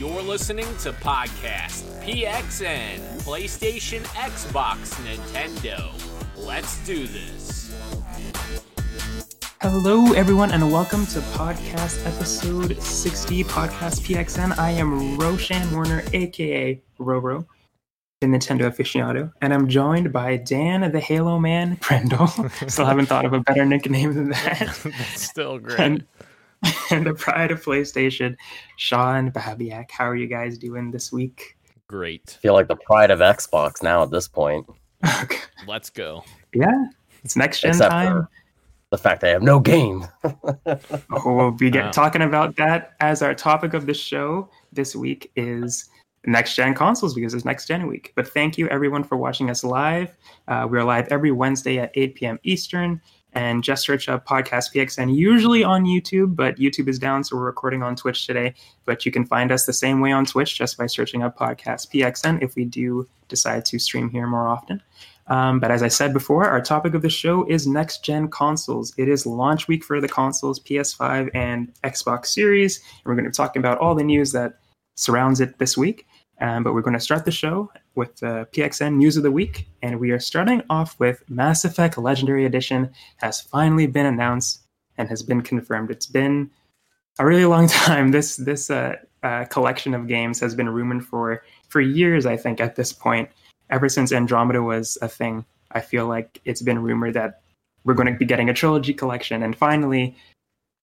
You're listening to Podcast PXN, PlayStation, Xbox, Nintendo. Let's do this. Hello, everyone, and welcome to podcast episode 60, Podcast PXN. I am Roshan Warner, aka Roro, the Nintendo aficionado, and I'm joined by Dan the Halo Man Prendle. Still haven't thought of a better nickname than that. That's still great. And, and the pride of PlayStation, Sean Babiak. How are you guys doing this week? Great. feel like the pride of Xbox now at this point. Let's go. yeah, it's next gen Except time. for the fact they have no game. Oh, we'll be get, Wow. talking about that as our topic of the show this week is next gen consoles because it's next gen week. But thank you everyone for watching us live. Uh, we're live every Wednesday at 8 p.m. Eastern. And just search up Podcast PXN, usually on YouTube, but YouTube is down, so we're recording on Twitch today. But you can find us the same way on Twitch just by searching up Podcast PXN if we do decide to stream here more often. Um, but as I said before, our topic of the show is next gen consoles. It is launch week for the consoles, PS5 and Xbox Series. And we're going to be talking about all the news that surrounds it this week. Um, but we're going to start the show with the PXN news of the week. And we are starting off with Mass Effect Legendary Edition has finally been announced and has been confirmed. It's been a really long time. This this uh, uh, collection of games has been rumored for for years. I think at this point, ever since Andromeda was a thing, I feel like it's been rumored that we're going to be getting a trilogy collection. And finally,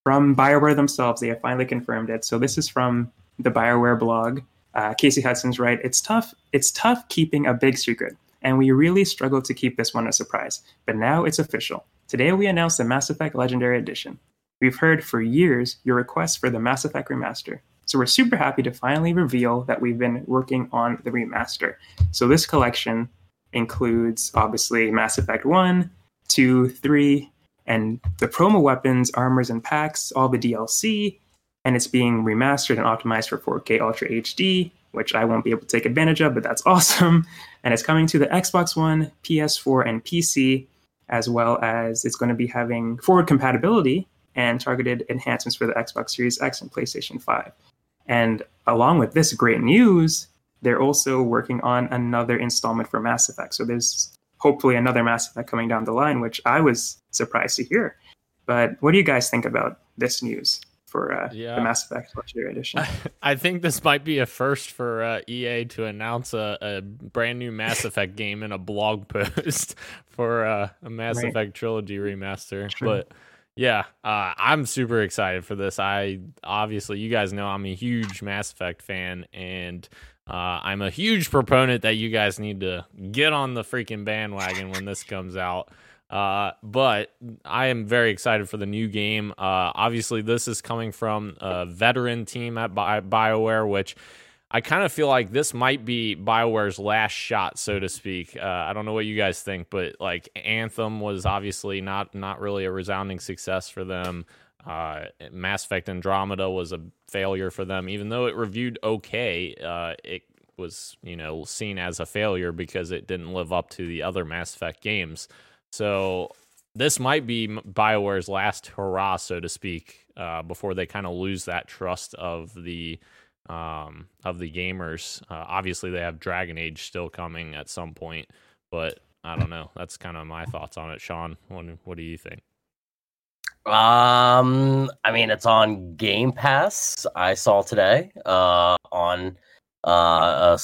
from BioWare themselves, they have finally confirmed it. So this is from the BioWare blog. Uh, Casey Hudson's right. It's tough. It's tough keeping a big secret, and we really struggled to keep this one a surprise. But now it's official. Today we announced the Mass Effect Legendary Edition. We've heard for years your request for the Mass Effect remaster, so we're super happy to finally reveal that we've been working on the remaster. So this collection includes obviously Mass Effect 1, 2, 3, and the promo weapons, armors, and packs, all the DLC, and it's being remastered and optimized for 4K Ultra HD, which I won't be able to take advantage of, but that's awesome. And it's coming to the Xbox One, PS4, and PC, as well as it's going to be having forward compatibility and targeted enhancements for the Xbox Series X and PlayStation 5. And along with this great news, they're also working on another installment for Mass Effect. So there's hopefully another Mass Effect coming down the line, which I was surprised to hear. But what do you guys think about this news for uh, Yeah. the Mass Effect Legendary Edition? I think this might be a first for uh, EA to announce a, a brand new Mass Effect game in a blog post for uh, a Mass Right. Effect trilogy remaster. True. But yeah, uh, I'm super excited for this. I obviously, you guys know I'm a huge Mass Effect fan, and uh, I'm a huge proponent that you guys need to get on the freaking bandwagon when this comes out. Uh, but I am very excited for the new game. Uh, obviously, this is coming from a veteran team at Bi- BioWare, which I kind of feel like this might be BioWare's last shot, so to speak. Uh, I don't know what you guys think, but like Anthem was obviously not not really a resounding success for them. Uh, Mass Effect Andromeda was a failure for them, even though it reviewed okay. Uh, it was you know seen as a failure because it didn't live up to the other Mass Effect games. So this might be BioWare's last hurrah, so to speak, uh, before they kind of lose that trust of the um, of the gamers. Uh, obviously, they have Dragon Age still coming at some point, but I don't know. That's kind of my thoughts on it, Sean. What, what do you think? Um, I mean, it's on Game Pass. I saw today uh, on uh, a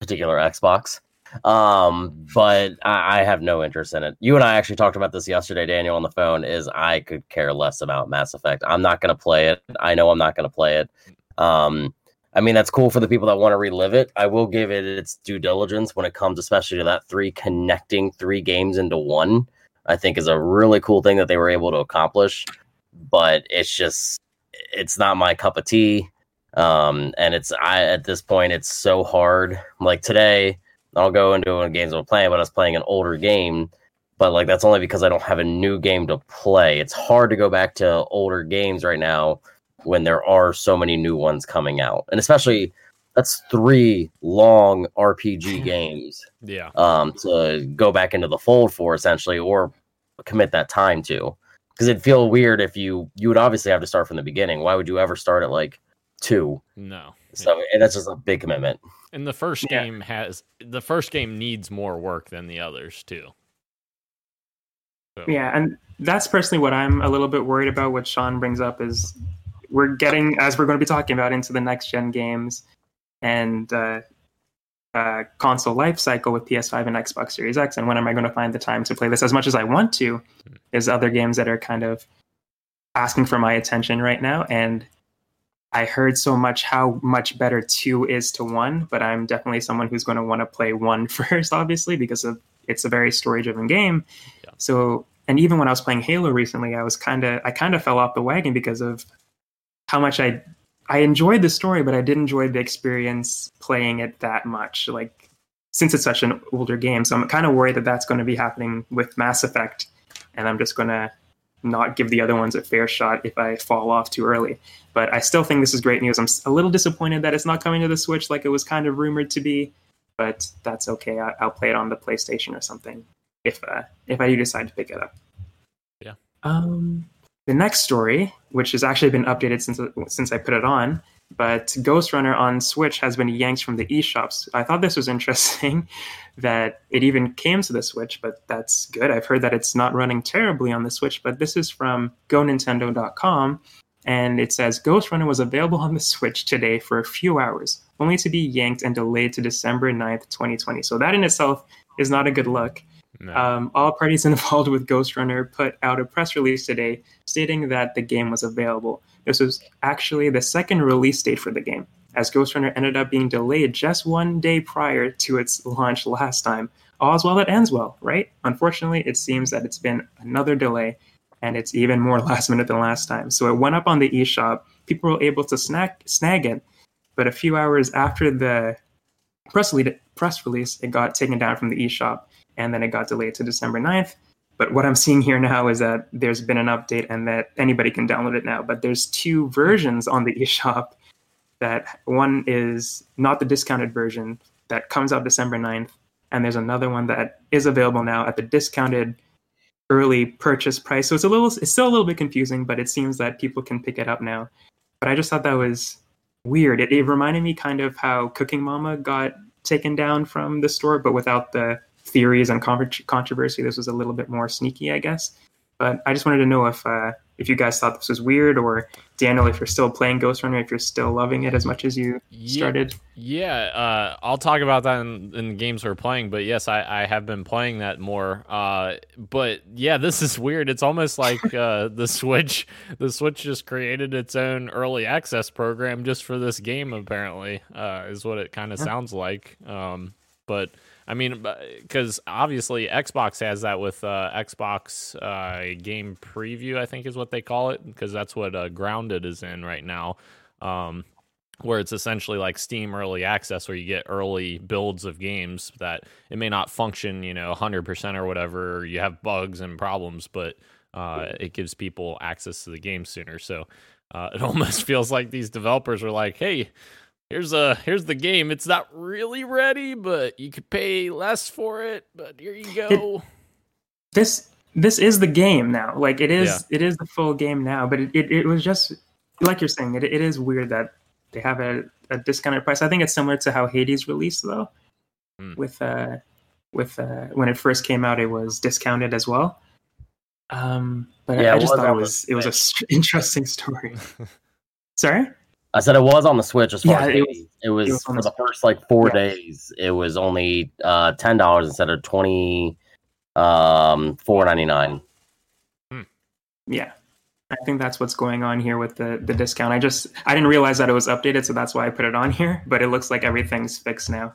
particular Xbox. Um, but I, I have no interest in it. You and I actually talked about this yesterday, Daniel, on the phone. Is I could care less about Mass Effect. I'm not going to play it. I know I'm not going to play it. Um, I mean, that's cool for the people that want to relive it. I will give it its due diligence when it comes, especially to that three connecting three games into one. I think is a really cool thing that they were able to accomplish. But it's just, it's not my cup of tea. Um, and it's I at this point, it's so hard. Like today, I'll go into a games I'm playing, but I was playing an older game. But like that's only because I don't have a new game to play. It's hard to go back to older games right now when there are so many new ones coming out, and especially that's three long RPG games Yeah. um, to go back into the fold for essentially, or commit that time to. Because it'd feel weird if you you would obviously have to start from the beginning. Why would you ever start at like two. No. So and that's just a big commitment. And the first Yeah. game has the first game needs more work than the others too. So, Yeah, and that's personally what I'm a little bit worried about. What Sean brings up is we're getting, as we're going to be talking about, into the next gen games and uh, uh, console life cycle with PS5 and Xbox Series X. And when am I going to find the time to play this as much as I want to? There's other games that are kind of asking for my attention right now. And I heard so much how much better two is to one, but I'm definitely someone who's going to want to play one first, obviously, because of it's a very story driven game. Yeah. So, and even when I was playing Halo recently, I was kind of I kind of fell off the wagon because of how much I I enjoyed the story, but I didn't enjoy the experience playing it that much. Like since it's such an older game, so I'm kind of worried that that's going to be happening with Mass Effect, and I'm just going to not give the other ones a fair shot if I fall off too early. But I still think this is great news. I'm a little disappointed that it's not coming to the Switch like it was kind of rumored to be, but that's okay. I, I'll play it on the PlayStation or something if uh, if I do decide to pick it up. Yeah. Um, the next story, which has actually been updated since since I put it on, but Ghostrunner on Switch has been yanked from the eShops. I thought this was interesting that it even came to the Switch, but that's good. I've heard that it's not running terribly on the Switch, but this is from GoNintendo.com, and it says Ghostrunner was available on the Switch today for a few hours, only to be yanked and delayed to December 9th, 2020. So that in itself is not a good look. no. Um, all parties involved with Ghostrunner put out a press release today stating that the game was available. This was actually the second release date for the game, as Ghostrunner ended up being delayed just one day prior to its launch last time. All's well that ends well, right? Unfortunately, it seems that it's been another delay, and it's even more last minute than last time. So it went up on the eShop. People were able to snag, snag it, but a few hours after the press, rele- press release, it got taken down from the eShop and then it got delayed to December 9th. But what I'm seeing here now is that there's been an update and that anybody can download it now. But there's two versions on the eShop. That one is not the discounted version that comes out December 9th, and there's another one that is available now at the discounted early purchase price. So it's a little, it's still a little bit confusing, but it seems that people can pick it up now. But I just thought that was weird. It, it reminded me kind of how Cooking Mama got taken down from the store, but without the theories and con- controversy. This was a little bit more sneaky, I guess. But I just wanted to know if uh, if you guys thought this was weird, or Daniel, if you're still playing Ghostrunner, if you're still loving it as much as you Yeah. started. Yeah, uh, I'll talk about that in, in the games we're playing. But yes, I, I have been playing that more. Uh, but yeah, this is weird. It's almost like uh, the Switch. The Switch just created its own early access program just for this game. Apparently, uh, is what it kind of sounds like. Um, but I mean, because obviously Xbox has that with uh, Xbox uh, Game Preview, I think is what they call it, because that's what uh, Grounded is in right now. Um, where it's essentially like Steam early access, where you get early builds of games that it may not function, you know, 100% or whatever, or you have bugs and problems, but uh, it gives people access to the game sooner. So uh, it almost feels like these developers are like, hey, here's a here's the game. It's not really ready, but you could pay less for it. But here you go. This this is the game now. Like it is it is the full game now. But it, it, it was just like you're saying. It it is weird that they have a, a discounted price. I think it's similar to how Hades released though. Hmm. With uh with uh when it first came out, it was discounted as well. Um, but Yeah, I it just thought it was it was a s- interesting story. Sorry. I said it was on the Switch as far Yeah, as it it, was- it was it was for the the first like four Yeah. days. It was only uh ten dollars instead of twenty um four ninety nine. Yeah. I think that's what's going on here with the, the discount. I just I didn't realize that it was updated, so that's why I put it on here. But it looks like everything's fixed now.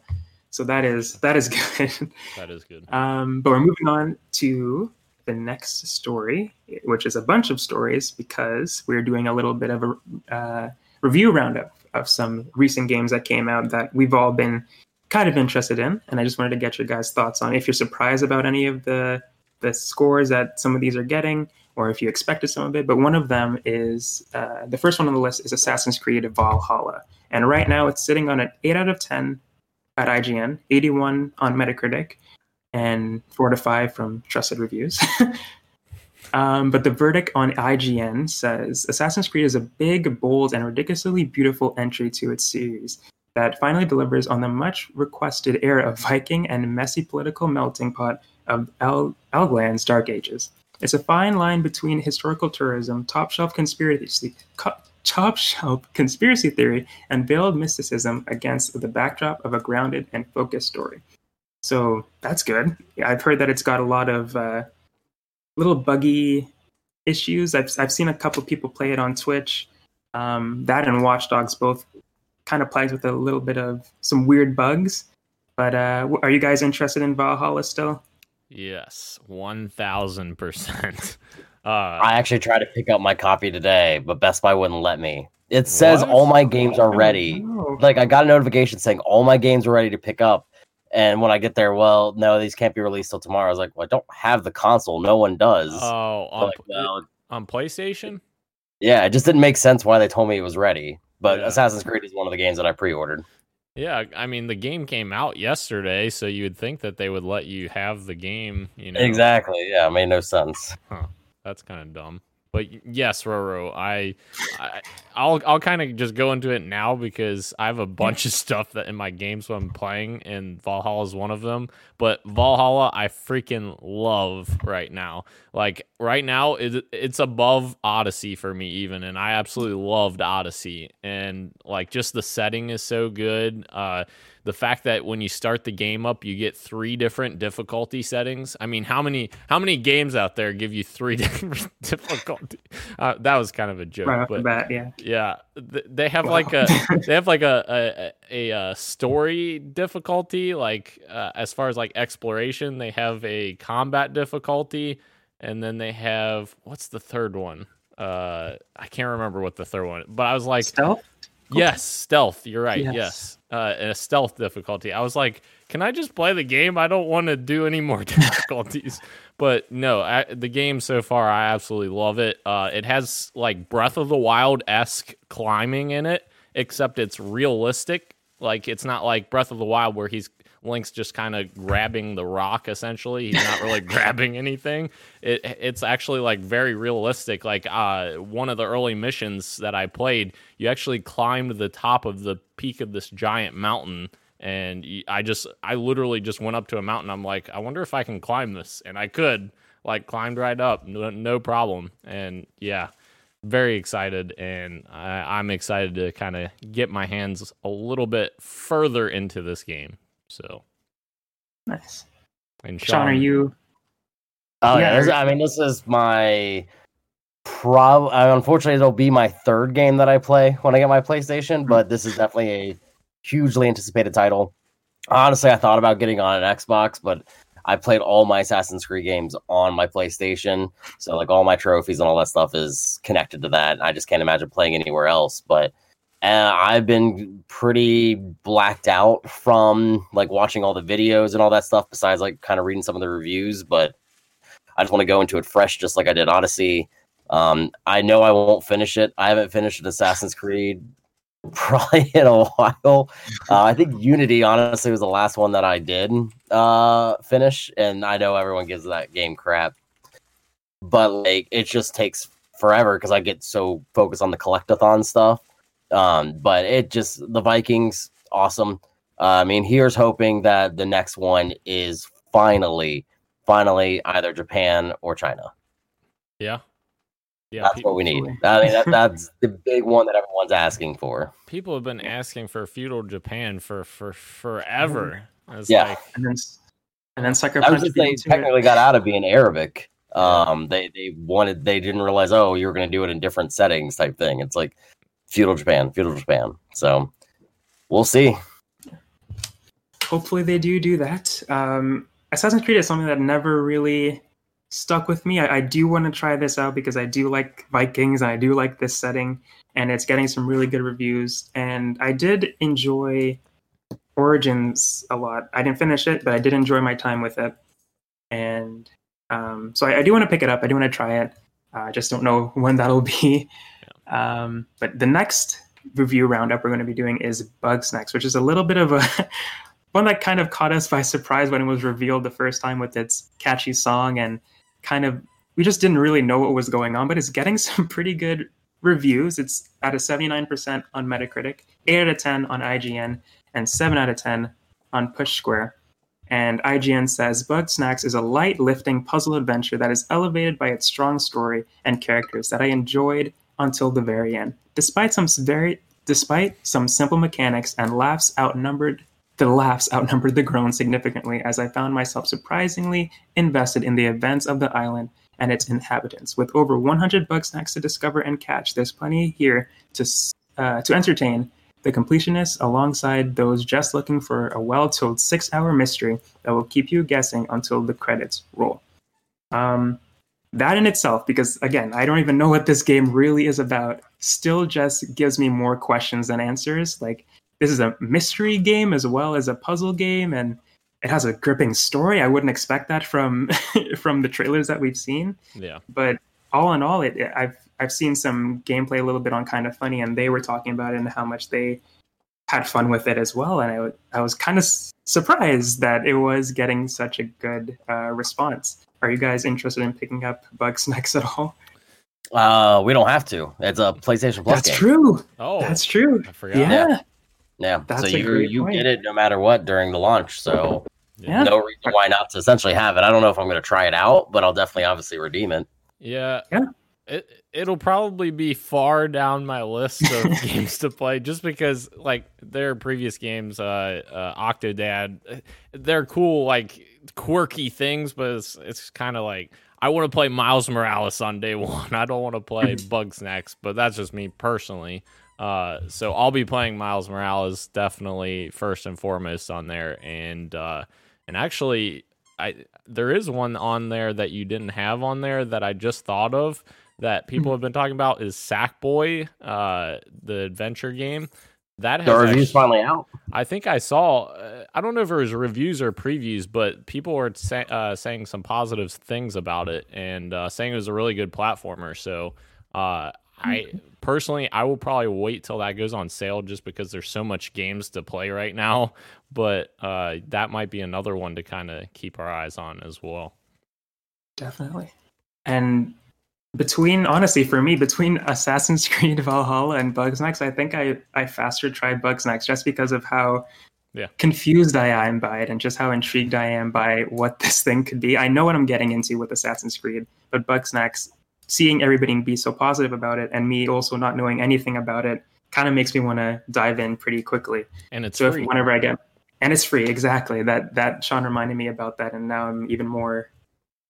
So that is that is good. that is good. Um, but we're moving on to the next story, which is a bunch of stories because we're doing a little bit of a uh, review roundup of some recent games that came out that we've all been kind of interested in. And I just wanted to get your guys' thoughts on if you're surprised about any of the the scores that some of these are getting, or if you expected some of it. But one of them is uh, the first one on the list is Assassin's Creed Valhalla, and right now it's sitting on an eight out of ten at IGN, 81 on Metacritic, and four to five from trusted reviews. Um, but the verdict on IGN says Assassin's Creed is a big, bold, and ridiculously beautiful entry to its series that finally delivers on the much requested era of Viking and messy political melting pot of El- Elgland's Dark Ages. It's a fine line between historical tourism, top shelf conspiracy, co- top shelf conspiracy theory, and veiled mysticism against the backdrop of a grounded and focused story. So that's good. I've heard that it's got a lot of uh, little buggy issues. I've I've seen a couple people play it on Twitch. Um, that and Watch Dogs both kind of plagued with a little bit of some weird bugs. But uh, are you guys interested in Valhalla still? Yes, one thousand percent. Uh, I actually tried to pick up my copy today, but Best Buy wouldn't let me. It says What? all my games are ready. Oh, Like I got a notification saying all my games are ready to pick up. And when I get there, well, no, these can't be released till tomorrow. I was like, well, I don't have the console. No one does. oh, on, Like, well, on PlayStation. yeah, it just didn't make sense why they told me it was ready. But Yeah. Assassin's Creed is one of the games that I pre-ordered. Yeah, I mean the game came out yesterday, so you would think that they would let you have the game. You know, Exactly. Yeah, it made no sense. That's kind of dumb. But yes, Roro, I, I I'll I'll kind of just go into it now because I have a bunch of stuff that in my games when I'm playing, and Valhalla is one of them. But Valhalla, I freaking love right now. Like right now, it, it's above Odyssey for me even, and I absolutely loved Odyssey. And like just the setting is so good. Uh, the fact that when you start the game up you get three different difficulty settings i mean how many how many games out there give you three different difficulty uh, that was kind of a joke right but bat, yeah. yeah th- they have like a they have like a a, a, a story difficulty like uh, as far as like exploration they have a combat difficulty and then they have what's the third one uh i can't remember what the third one but i was like Stealth? Yes, stealth. You're right. Yes. Yes, Uh, a stealth difficulty. I was like, can I just play the game? I don't want to do any more difficulties. but no, I, the game so far, I absolutely love it. Uh, it has like Breath of the Wild esque climbing in it, except it's realistic. Like it's not like Breath of the Wild where he's Link's just kind of grabbing the rock essentially. He's not really grabbing anything. It it's actually like very realistic. Like uh one of the early missions that I played, you actually climbed the top of the peak of this giant mountain and I just I literally just went up to a mountain. I'm like, I wonder if I can climb this and I could. Like climbed right up, no, no problem. And yeah, very excited and I, I'm excited to kind of get my hands a little bit further into this game. So, Nice. and Sean, are you? Oh yeah, Yeah. this- I mean, this is my prob. Unfortunately, it'll be my third game that I play when I get my PlayStation, hmm. but this is definitely a hugely anticipated title. Honestly, I thought about getting on an Xbox, but I played all my Assassin's Creed games on my PlayStation, so like all my trophies and all that stuff is connected to that. I just can't imagine playing anywhere else. But uh, I've been pretty blacked out from like watching all the videos and all that stuff. Besides, like kind of reading some of the reviews, but I just want to go into it fresh, just like I did Odyssey. Um, I know I won't finish it. I haven't finished an Assassin's Creed probably in a while. Uh, I think Unity, honestly, was the last one that I did uh, finish, and I know everyone gives that game crap, but like it just takes forever because I get so focused on the collectathon stuff. Um, but it just the Vikings, awesome. Uh, I mean, here's hoping that the next one is finally, finally either Japan or China. Yeah. Yeah. That's people, what we need. I mean, that, that's the big one that everyone's asking for. people have been asking for feudal Japan for for forever. It's Yeah. like And then, and then Sucker I was Punch just beat they into it. technically got out of being Arabic. Um, they they wanted they didn't realize oh you were going to do it in different settings type thing. It's like feudal Japan, feudal Japan. So we'll see. hopefully they do do that. Um, Assassin's Creed is something that never really stuck with me. I, I do want to try this out because I do like Vikings and I do like this setting, and it's getting some really good reviews. And I did enjoy Origins a lot. I didn't finish it, but I did enjoy my time with it. And um, so I, I do want to pick it up. I do want to try it. Uh, I just don't know when that'll be. Um, but the next review roundup we're going to be doing is Bugsnax, which is a little bit of a one that kind of caught us by surprise when it was revealed the first time with its catchy song and kind of we just didn't really know what was going on, but it's getting some pretty good reviews. It's at a 79% on Metacritic, 8 out of 10 on IGN, and 7 out of 10 on Push Square. And IGN says Bugsnax is a light lifting puzzle adventure that is elevated by its strong story and characters that I enjoyed until the very end. Despite some very despite some simple mechanics and laughs outnumbered the laughs outnumbered the groans significantly as I found myself surprisingly invested in the events of the island and its inhabitants. With over 100 Bugsnax to discover and catch, there's plenty here to uh, to entertain the completionists alongside those just looking for a well-told six-hour mystery that will keep you guessing until the credits roll. Um, that in itself, because again, I don't even know what this game really is about, still just gives me more questions than answers. Like this is a mystery game as well as a puzzle game, and it has a gripping story. I wouldn't expect that from from the trailers that we've seen. Yeah. But all in all, it, it I've I've seen some gameplay a little bit on Kind of Funny, and they were talking about it and how much they had fun with it as well. And I, I was kind of surprised that it was getting such a good uh, response. Are you guys interested in picking up Bugsnax at all? Uh, we don't have to. It's a PlayStation Plus That's game. true. Oh, That's true. I forgot. Yeah. Yeah. That's so you you point. get it no matter what during the launch. So Yeah. no reason why not to essentially have it. I don't know if I'm going to try it out, but I'll definitely obviously redeem it. Yeah. Yeah. It it'll probably be far down my list of games to play just because like their previous games uh, uh Octodad they're cool like quirky things but it's it's kind of like I want to play Miles Morales on day 1. I don't want to play Bugsnax, but that's just me personally. Uh so I'll be playing Miles Morales definitely first and foremost on there and uh and actually I there is one on there that you didn't have on there that I just thought of that people have been talking about is Sackboy, uh, the adventure game. That has The review's actu- finally out. I think I saw. Uh, I don't know if it was reviews or previews, but people were sa- uh, saying some positive things about it and uh, saying it was a really good platformer. So uh, I personally, I will probably wait till that goes on sale just because there's so much games to play right now. But uh, that might be another one to kind of keep our eyes on as well. Definitely. And between honestly for me between assassin's creed valhalla and bugsnax i think i i faster tried bugsnax just because of how Yeah. confused i am by it and just how intrigued i am by what this thing could be i know what i'm getting into with assassin's creed but bugsnax seeing everybody be so positive about it and me also not knowing anything about it kind of makes me want to dive in pretty quickly And it's so free. if whenever i get and it's free exactly that that sean reminded me about that and now i'm even more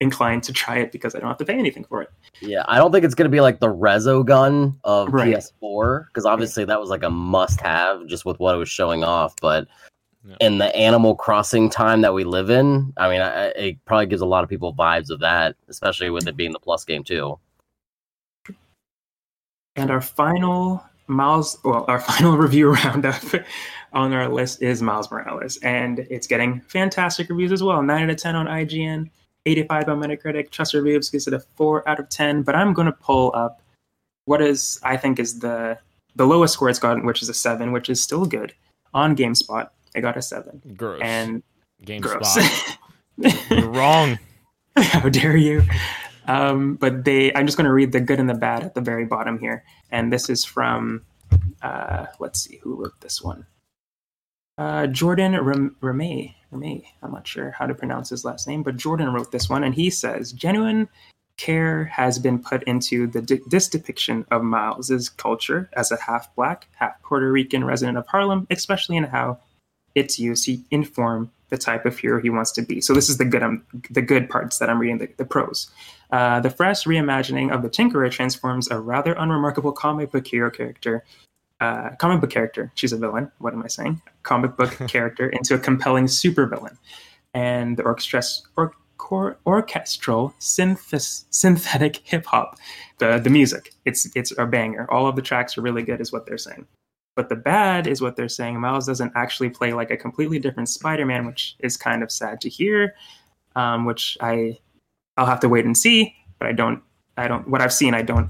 inclined to try it because i don't have to pay anything for it Yeah, I don't think it's going to be like the Resogun of Right. PS4 because obviously that was like a must-have just with what it was showing off. But Yeah. in the Animal Crossing time that we live in, I mean, I, it probably gives a lot of people vibes of that, especially with it being the Plus game too. And our final Miles, well, our final review roundup on our list is Miles Morales, and it's getting fantastic reviews as well. Nine out of ten on IGN, eighty-five on Metacritic. Trust Reviews gives it a four out of ten. But I'm going to pull up what is I think is the the lowest score it's gotten, which is a seven, which is still good. On GameSpot, I got a seven, gross. and gross. You're wrong. How dare you? Um, but they, I'm just going to read the good and the bad at the very bottom here. And this is from, uh, let's see, who wrote this one? Uh, Jordan Ram- Ramée. I'm not sure how to pronounce his last name, but Jordan wrote this one, and he says genuine care has been put into the de- this depiction of Miles's culture as a half black, half Puerto Rican resident of Harlem, especially in how its use to inform the type of hero he wants to be. So this is the good um, the good parts that I'm reading the, the pros. Uh, the fresh reimagining of the Tinkerer transforms a rather unremarkable comic book hero character, uh, comic book character. She's a villain. What am I saying? Comic book character into a compelling supervillain, and the orchestra- or, cor- orchestral synthetic hip hop, the the music. It's it's a banger. All of the tracks are really good, is what they're saying. But the bad is what they're saying. Miles doesn't actually play like a completely different Spider-Man, which is kind of sad to hear. Um, which I I'll have to wait and see. But I don't I don't what I've seen I don't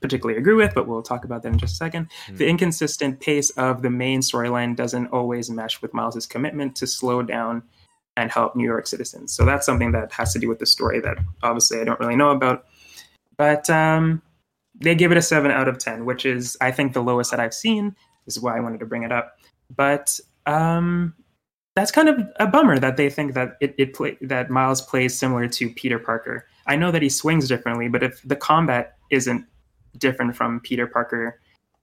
particularly agree with. But we'll talk about that in just a second. Hmm. The inconsistent pace of the main storyline doesn't always mesh with Miles's commitment to slow down and help New York citizens. So that's something that has to do with the story that obviously I don't really know about. but um, they give it a seven out of ten, which is I think the lowest that I've seen. This is why I wanted to bring it up. But um, that's kind of a bummer that they think that it, it play, that Miles plays similar to Peter Parker. I know that he swings differently, but if the combat isn't different from Peter Parker,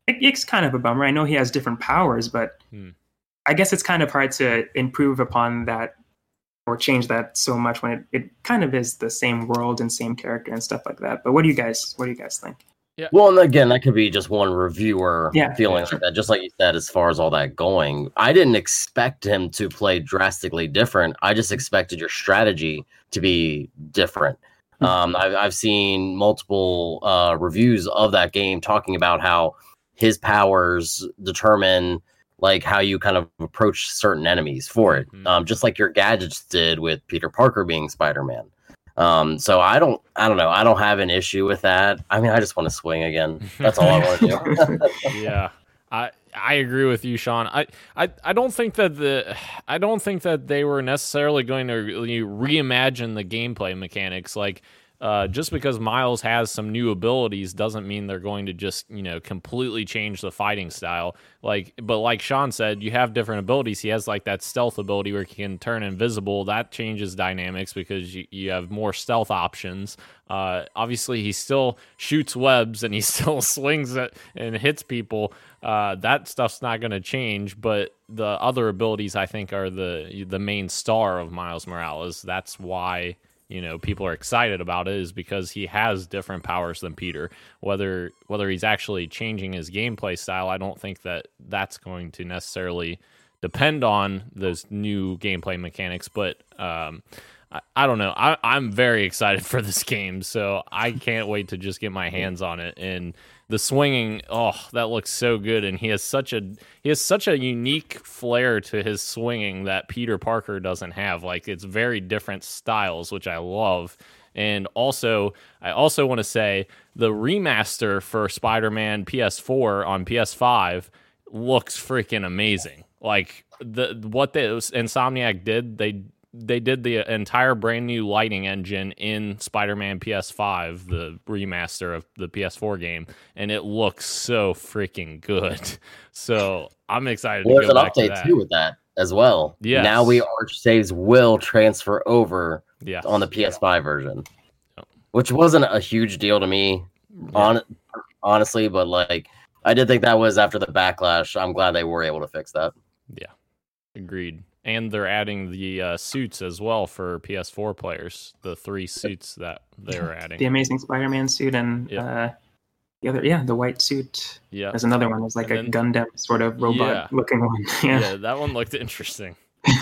it, it's kind of a bummer. I know he has different powers, but Hmm. I guess it's kind of hard to improve upon that or change that so much when it, it kind of is the same world and same character and stuff like that. But what do you guys what do you guys think? Yeah. Well, and again, that could be just one reviewer Yeah. feeling like that. Just like you said, as far as all that going, I didn't expect him to play drastically different. I just expected your strategy to be different. Hmm. Um, I've, I've seen multiple uh, reviews of that game talking about how his powers determine like how you kind of approach certain enemies for it, Mhm. um, just like your gadgets did with Peter Parker being Spider-Man. Um, so I don't, I don't know. I don't have an issue with that. I mean, I just want to swing again. That's all I want to do. yeah. I I agree with you, Sean. I, I I don't think that the I don't think that they were necessarily going to reimagine the gameplay mechanics. Like, uh, just because Miles has some new abilities doesn't mean they're going to just you know completely change the fighting style. Like, but like Sean said, you have different abilities. He has like that stealth ability where he can turn invisible. That changes dynamics because you, you have more stealth options. Uh, obviously, he still shoots webs and he still slings it and hits people. Uh, that stuff's not going to change, but the other abilities I think are the the main star of Miles Morales. That's why you know people are excited about it is because he has different powers than Peter. Whether whether he's actually changing his gameplay style, I don't think that that's going to necessarily depend on those new gameplay mechanics. But um, I, I don't know. I, I'm very excited for this game, so I can't wait to just get my hands on it. And the swinging, oh, that looks so good. And he has such a he has such a unique flair to his swinging that Peter Parker doesn't have. Like it's very different styles, which I love. And also, I also want to say the remaster for Spider-Man PS4 on PS5 looks freaking amazing. Like the what the Insomniac did, they they did the entire brand new lighting engine in Spider-Man PS5, the remaster of the PS4 game, and it looks so freaking good. So I'm excited Well, to there's an to update that. too with that as well. Yeah. Now we arch saves will transfer over Yeah, on the PS5 version, which wasn't a huge deal to me, on honestly. But like, I did think that was after the backlash. I'm glad they were able to fix that. Yeah. Agreed. And they're adding the uh, suits as well for PS4 players. The three suits that they were adding. The Amazing Spider-Man suit and Yeah. uh, the other, yeah, the white suit. Yeah, There's another one. It's like And a Gundam sort of robot-looking one. yeah, Yeah. that one looked interesting.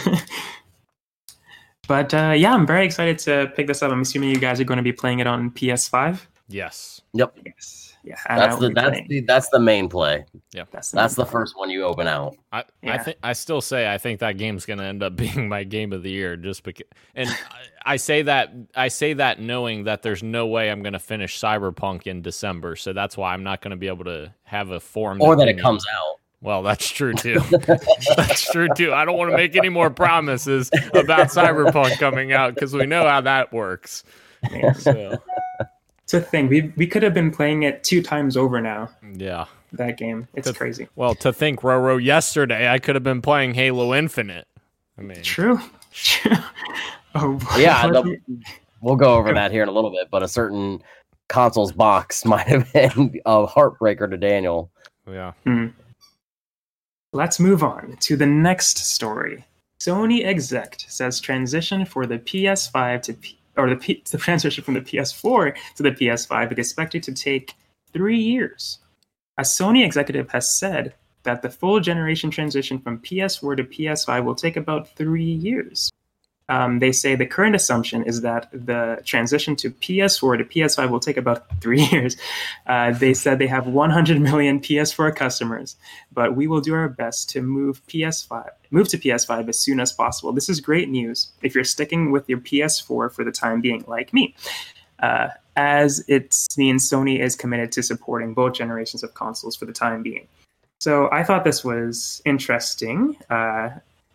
but uh, yeah, I'm very excited to pick this up. I'm assuming you guys are going to be playing it on PS5. Yes. Yep. Yes. Yeah. That's the that's playing. the that's the main play. Yeah, that's That's the first one you open out. I, I think I still say I think that game's going to end up being my game of the year just because and I, I say that I say that knowing that there's no way I'm going to finish Cyberpunk in December so that's why I'm not going to be able to have a form Or that it comes out. Well, that's true too. that's true too. I don't want to make any more promises about Cyberpunk coming out because we know how that works. So, It's a thing. We we could have been playing it two times over now. yeah. That game. It's That's- crazy. Well, to think, Roro, yesterday I could have been playing Halo Infinite. I mean, True. True. oh boy. Yeah, the- we'll go over that here in a little bit. But a certain consoles box might have been a heartbreaker to Daniel. yeah. Hmm. Let's move on to the next story. Sony exec says transition for the PS5 to P- or the, P- the transition from the PS4 to the PS5 is expected to take three years. A Sony executive has said that the full generation transition from PS4 to PS5 will take about three years. Um, they say the current assumption is that the transition to PS4 to PS5 will take about three years. Uh, they said they have 100 million PS4 customers but we will do our best to move PS5 move to PS5 as soon as possible. This is great news if you're sticking with your PS4 for the time being, like me, uh, as it means Sony is committed to supporting both generations of consoles for the time being. So I thought this was interesting. Uh,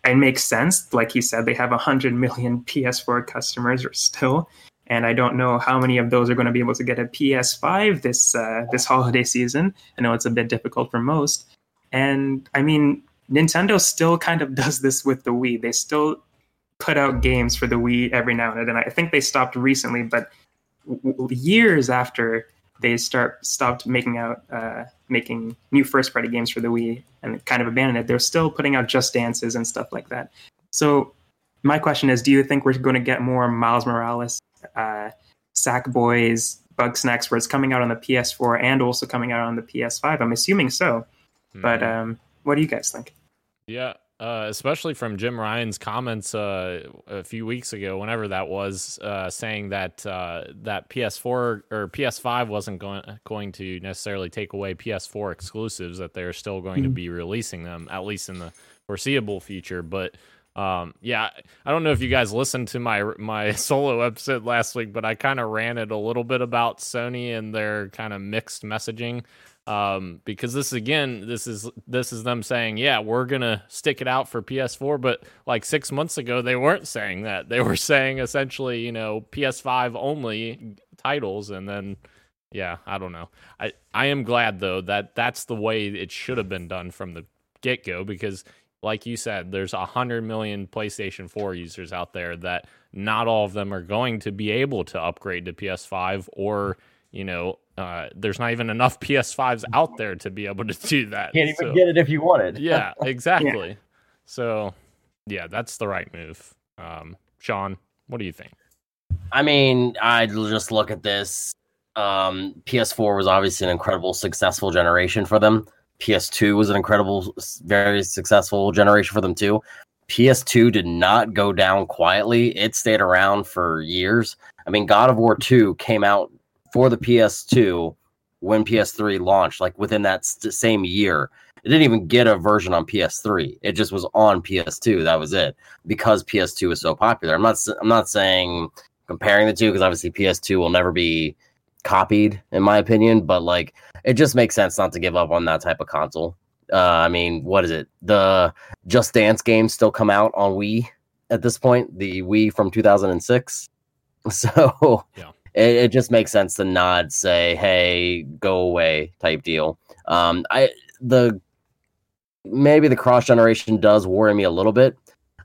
it makes sense. Like he said, they have 100 million PS4 customers or still, and I don't know how many of those are going to be able to get a PS5 this uh, this holiday season. I know it's a bit difficult for most, and I mean Nintendo still kind of does this with the Wii. They still put out games for the Wii every now and then. I think they stopped recently, but w- years after they start stopped making out uh, making new first party games for the Wii and kind of abandoned it, they're still putting out Just Dances and stuff like that. So my question is, do you think we're going to get more Miles Morales, uh, Sackboys, Bugsnax, where it's coming out on the PS4 and also coming out on the PS5? I'm assuming so, mm-hmm. but um, what do you guys think? Yeah, uh, especially from Jim Ryan's comments uh, a few weeks ago, whenever that was, uh, saying that uh, that PS4 or PS5 wasn't going going to necessarily take away PS4 exclusives; that they're still going mm-hmm. to be releasing them at least in the foreseeable future. But um, yeah, I don't know if you guys listened to my my solo episode last week, but I kind of ranted a little bit about Sony and their kind of mixed messaging um, because this again, this is this is them saying, yeah, we're gonna stick it out for PS4, but like six months ago, they weren't saying that. They were saying essentially, you know, PS5 only titles, and then yeah, I don't know. I I am glad though that that's the way it should have been done from the get go because. Like you said, there's a hundred million PlayStation 4 users out there that not all of them are going to be able to upgrade to PS5 or you know, uh, there's not even enough PS5s out there to be able to do that. Can't even so, get it if you wanted. yeah, exactly. Yeah. So, yeah, that's the right move. Um, Sean, what do you think? I mean, I just look at this. Um, PS4 was obviously an incredible, successful generation for them. PS2 was an incredible, very successful generation for them too. PS2 did not go down quietly. It stayed around for years. I mean, God of War 2 came out for the PS2 when PS3 launched, like within that st- same year. It didn't even get a version on PS3. It just was on PS2. That was it because PS2 was so popular. I'm not I'm not saying comparing the two because obviously PS2 will never be copied in my opinion, but like it just makes sense not to give up on that type of console. Uh, I mean, what is it? The Just Dance games still come out on Wii at this point. The Wii from 2006. So yeah it, it, just makes sense to nod, say, "Hey, go away," type deal. Um, I the maybe the cross generation does worry me a little bit.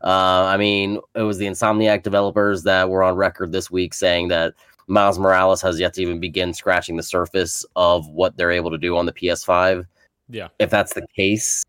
Uh, I mean, it was the Insomniac developers that were on record this week saying that Miles Morales has yet to even begin scratching the surface of what they're able to do on the PS5. Yeah, if that's the case,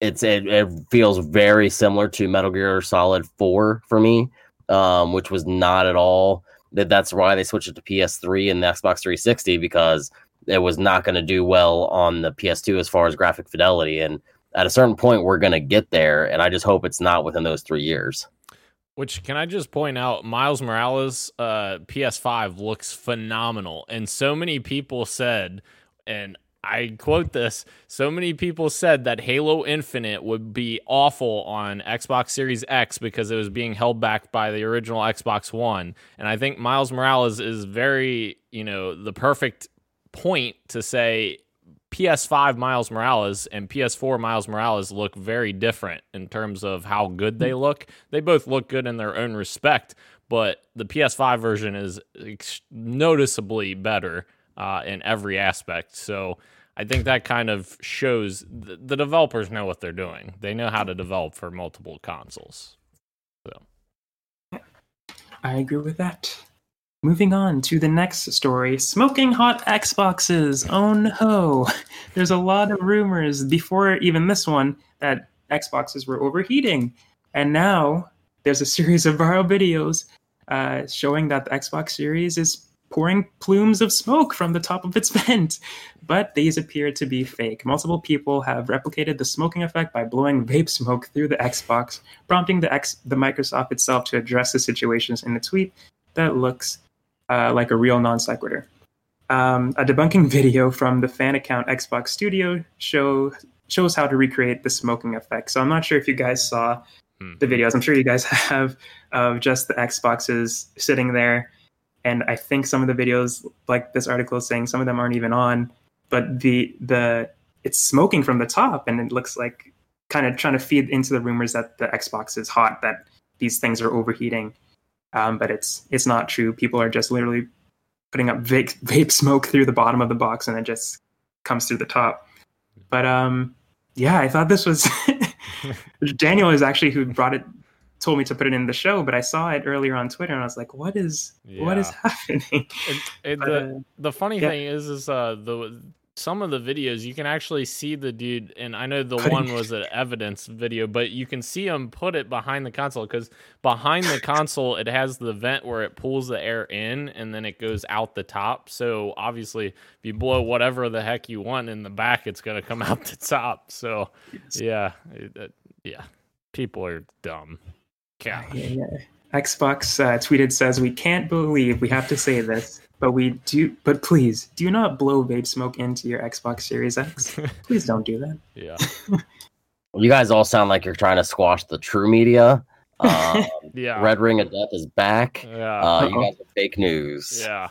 it's it, it feels very similar to Metal Gear Solid Four for me, um, which was not at all that that's why they switched it to PS3 and the Xbox 360 because it was not going to do well on the PS2 as far as graphic fidelity. And at a certain point, we're going to get there. And I just hope it's not within those three years. Which can I just point out, Miles Morales uh, PS5 looks phenomenal, and so many people said, and I quote this so many people said that Halo Infinite would be awful on Xbox Series X because it was being held back by the original Xbox One. And I think Miles Morales is very, you know, the perfect point to say PS5 Miles Morales and PS4 Miles Morales look very different in terms of how good they look. They both look good in their own respect, but the PS5 version is noticeably better uh, in every aspect. So I think that kind of shows th- the developers know what they're doing. They know how to develop for multiple consoles. So, I agree with that. Moving on to the next story smoking hot Xboxes. Oh no. There's a lot of rumors before even this one that Xboxes were overheating. And now there's a series of viral videos uh, showing that the Xbox Series is pouring plumes of smoke from the top of its vent. But these appear to be fake. Multiple people have replicated the smoking effect by blowing vape smoke through the Xbox, prompting the, X- the Microsoft itself to address the situations in a tweet that looks uh, like a real non sequitur. Um, a debunking video from the fan account Xbox Studio show shows how to recreate the smoking effect. So I'm not sure if you guys saw hmm. the videos. I'm sure you guys have of just the Xboxes sitting there and I think some of the videos, like this article is saying, some of them aren't even on. But the the it's smoking from the top, and it looks like kind of trying to feed into the rumors that the Xbox is hot, that these things are overheating. um, but it's it's not true. People are just literally putting up vape, vape smoke through the bottom of the box, and it just comes through the top. But um, yeah, I thought this was Daniel is actually who brought it, told me to put it in the show. But I saw it earlier on Twitter, and I was like, "What is what is happening?" But, the uh, the funny yeah. thing is, is uh the some of the videos you can actually see the dude, and I know the one was an evidence video, but you can see him put it behind the console because behind the console it has the vent where it pulls the air in and then it goes out the top. So obviously, if you blow whatever the heck you want in the back, it's gonna come out the top. So yeah, it- it- yeah, people are dumb. Yeah, yeah, yeah. Xbox uh, tweeted says we can't believe we have to say this, but we do. But please, do not blow vape smoke into your Xbox Series X. Please don't do that. Yeah, You guys all sound like you're trying to squash the true media. Um, yeah, Red Ring of Death is back. yeah, Uh, you Uh-oh. guys are fake news. yeah.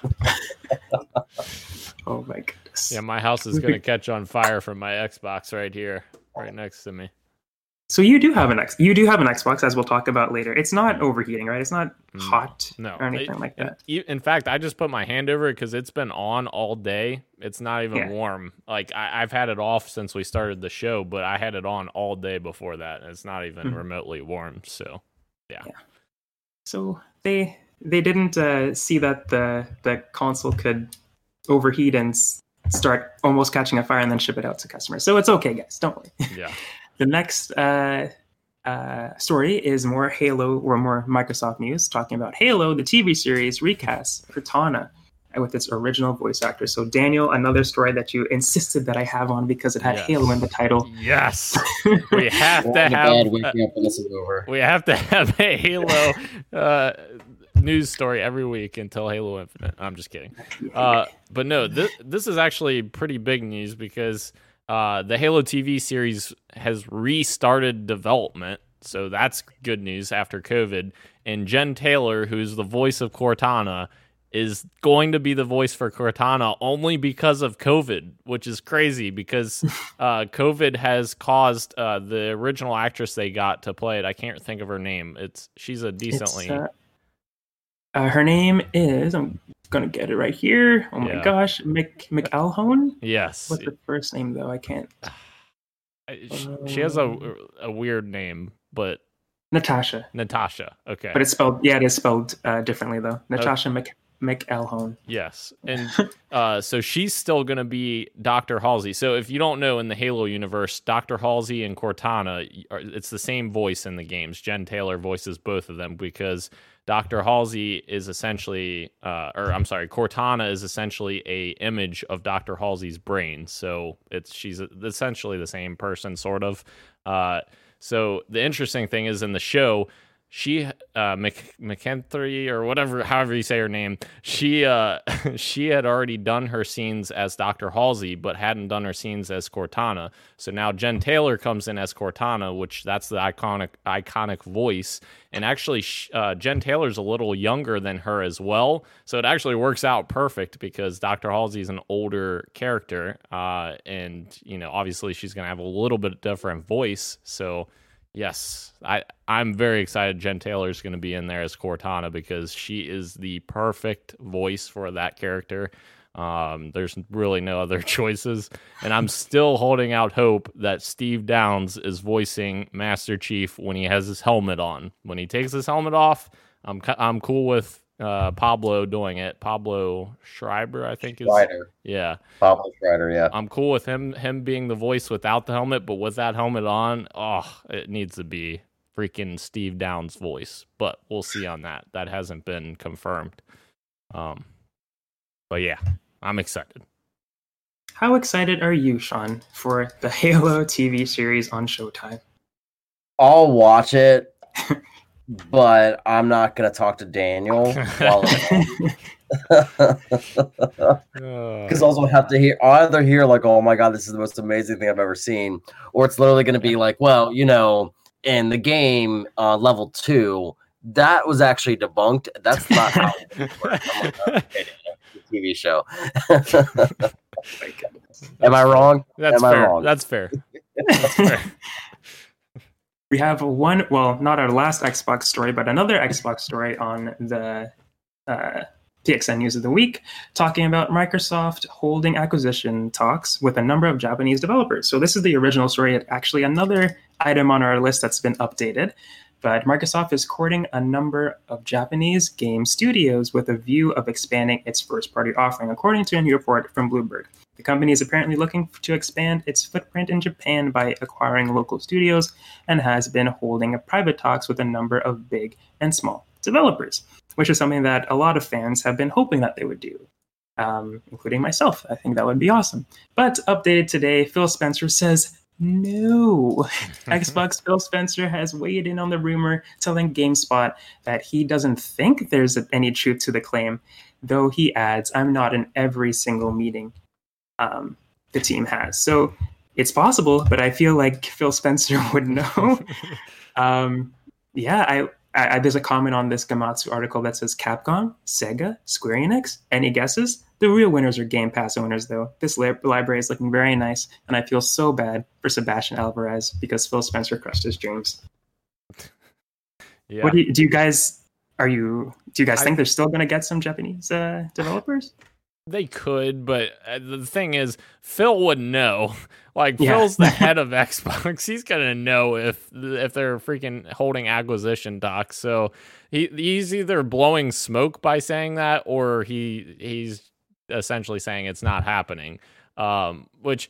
Oh my goodness. Yeah, my house is gonna catch on fire from my Xbox right here, right next to me. So you do have an X. You do have an Xbox, as we'll talk about later. It's not overheating, right? It's not Mm, hot No, or anything it- like in- that. In fact, I just put my hand over it because it's been on all day. It's not even Yeah. warm. Like I, I've had it off since we started the show, but I had it on all day before that. and It's not even Mhm. remotely warm. So yeah. So they they didn't uh, see that the the console could overheat and start almost catching a fire and then ship it out to customers. So it's okay, guys. Don't worry. yeah, The next uh, uh, story is more Halo or more Microsoft news, talking about Halo, the TV series recast Cortana with its original voice actor. So Daniel, another story that you insisted that I have on because it had Yes. Halo in the title. yes, we have to have uh, up when this is over. we have to have a Halo uh, news story every week until Halo Infinite. I'm just kidding. Uh, but no, this this is actually pretty big news because uh, the Halo TV series has restarted development, so that's good news after COVID. And Jen Taylor, who's the voice of Cortana, is going to be the voice for Cortana only because of COVID, which is crazy because uh, COVID has caused uh, the original actress they got to play it. I can't think of her name. It's she's a decently uh, uh, her name is I'm gonna get it right here. Oh my Yeah. gosh, Mc McElhone. yes. What's the first name though? I can't. She has a Um, a weird name, but Natasha, Natasha. Okay. but it's spelled. Yeah, it is spelled uh, differently though. Natasha Mc McElhone. yes, and uh, so she's still gonna be Doctor Halsey. So if you don't know, in the Halo universe, Doctor Halsey and Cortana, are- it's the same voice in the games. Jen Taylor voices both of them because Doctor Halsey is essentially, uh, or I'm sorry, Cortana is essentially a image of Doctor Halsey's brain. So it's she's essentially the same person, sort of. Uh, so the interesting thing is in the show, she uh Mc, McKenthry or whatever however you say her name she uh she had already done her scenes as Dr. Halsey but hadn't done her scenes as Cortana so now Jen Taylor comes in as Cortana which that's the iconic iconic voice and actually uh, Jen Taylor's a little younger than her as well so it actually works out perfect because Dr. Halsey is an older character uh and you know obviously she's going to have a little bit different voice so Yes, I I'm very excited. Jen Taylor is going to be in there as Cortana because she is the perfect voice for that character. Um, there's really no other choices, and I'm still holding out hope that Steve Downes is voicing Master Chief when he has his helmet on. When he takes his helmet off, I'm I'm cool with uh, Pablo doing it. Pablo Schreiber, I think is Strider. yeah. Pablo Strider, yeah. I'm cool with him him being the voice without the helmet, but with that helmet on, oh, it needs to be freaking Steve Downes' voice. But we'll see on that. That hasn't been confirmed. Um, but yeah, I'm excited. How excited are you, Sean, for the Halo TV series on Showtime? I'll watch it, but I'm not gonna talk to Daniel because also have to hear either hear like, oh my god, this is the most amazing thing I've ever seen, or it's literally gonna be like, well, you know, in the game uh, level two, that was actually debunked. That's not how it works. I'm like, okay, TV show. My. Am I wrong? That's Am I fair. wrong? That's fair. That's fair. We have one, well, not our last Xbox story, but another Xbox story on the uh, PXN News of the Week, talking about Microsoft holding acquisition talks with a number of Japanese developers. So, this is the original story, actually, another item on our list that's been updated. But Microsoft is courting a number of Japanese game studios with a view of expanding its first party offering, according to a new report from Bloomberg. The company is apparently looking to expand its footprint in Japan by acquiring local studios and has been holding private talks with a number of big and small developers, which is something that a lot of fans have been hoping that they would do, um, including myself. I think that would be awesome. But updated today, Phil Spencer says no. Xbox Phil Spencer has weighed in on the rumor, telling GameSpot that he doesn't think there's any truth to the claim, though he adds, I'm not in every single meeting um, the team has. So it's possible, but I feel like Phil Spencer would know. um, yeah, I, I, there's a comment on this Gematsu article that says Capcom, Sega, Square Enix. Any guesses? The real winners are Game Pass owners, though. This li- library is looking very nice, and I feel so bad for Sebastian Alvarez because Phil Spencer crushed his dreams. Yeah. What do you, do you guys? Are you? Do you guys I, think they're still going to get some Japanese uh, developers? They could, but uh, the thing is, Phil would know. Like yeah. Phil's the head of Xbox. He's gonna know if if they're freaking holding acquisition docs. So he he's either blowing smoke by saying that, or he he's essentially saying it's not happening. Um, which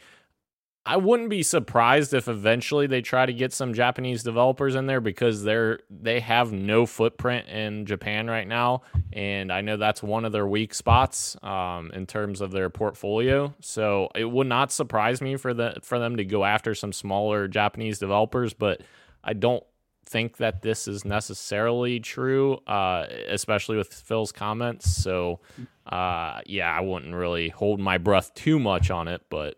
I wouldn't be surprised if eventually they try to get some Japanese developers in there because they're they have no footprint in Japan right now, and I know that's one of their weak spots um, in terms of their portfolio. So it would not surprise me for the for them to go after some smaller Japanese developers, but I don't think that this is necessarily true, uh, especially with Phil's comments. So, uh, yeah, I wouldn't really hold my breath too much on it, but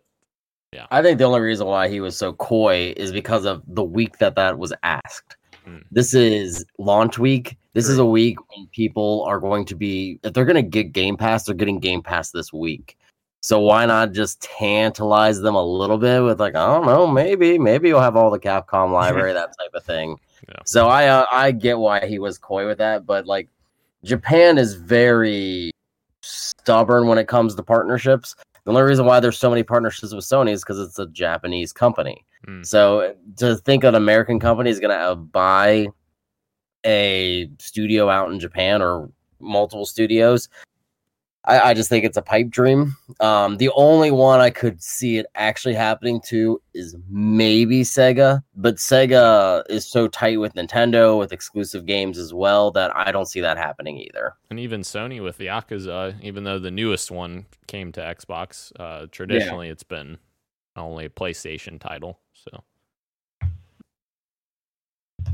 yeah. I think the only reason why he was so coy is because of the week that that was asked. Mm. This is launch week. This is a week when people are going to be, if they're going to get Game Pass, they're getting Game Pass this week. So why not just tantalize them a little bit with like I don't know maybe maybe you'll have all the Capcom library that type of thing. Yeah. So I uh, I get why he was coy with that, but like Japan is very stubborn when it comes to partnerships. The only reason why there's so many partnerships with Sony is because it's a Japanese company. Mm. So to think an American company is going to uh, buy a studio out in Japan or multiple studios I, I just think it's a pipe dream. Um, the only one I could see it actually happening to is maybe Sega, but Sega is so tight with Nintendo with exclusive games as well that I don't see that happening either. And even Sony with the Yakuza, even though the newest one came to Xbox, uh, traditionally yeah. it's been only a PlayStation title. So.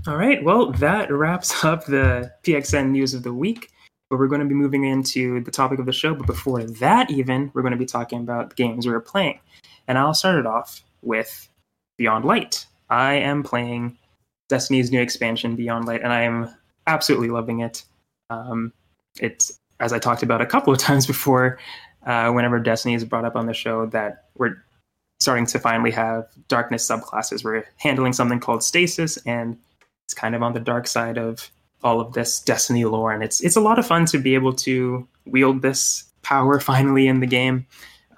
All right. Well, that wraps up the PXN news of the week but we're going to be moving into the topic of the show. But before that, even, we're going to be talking about games we are playing. And I'll start it off with Beyond Light. I am playing Destiny's new expansion, Beyond Light, and I am absolutely loving it. Um, it's, as I talked about a couple of times before, uh, whenever Destiny is brought up on the show, that we're starting to finally have darkness subclasses. We're handling something called stasis, and it's kind of on the dark side of all of this Destiny lore, and it's it's a lot of fun to be able to wield this power finally in the game.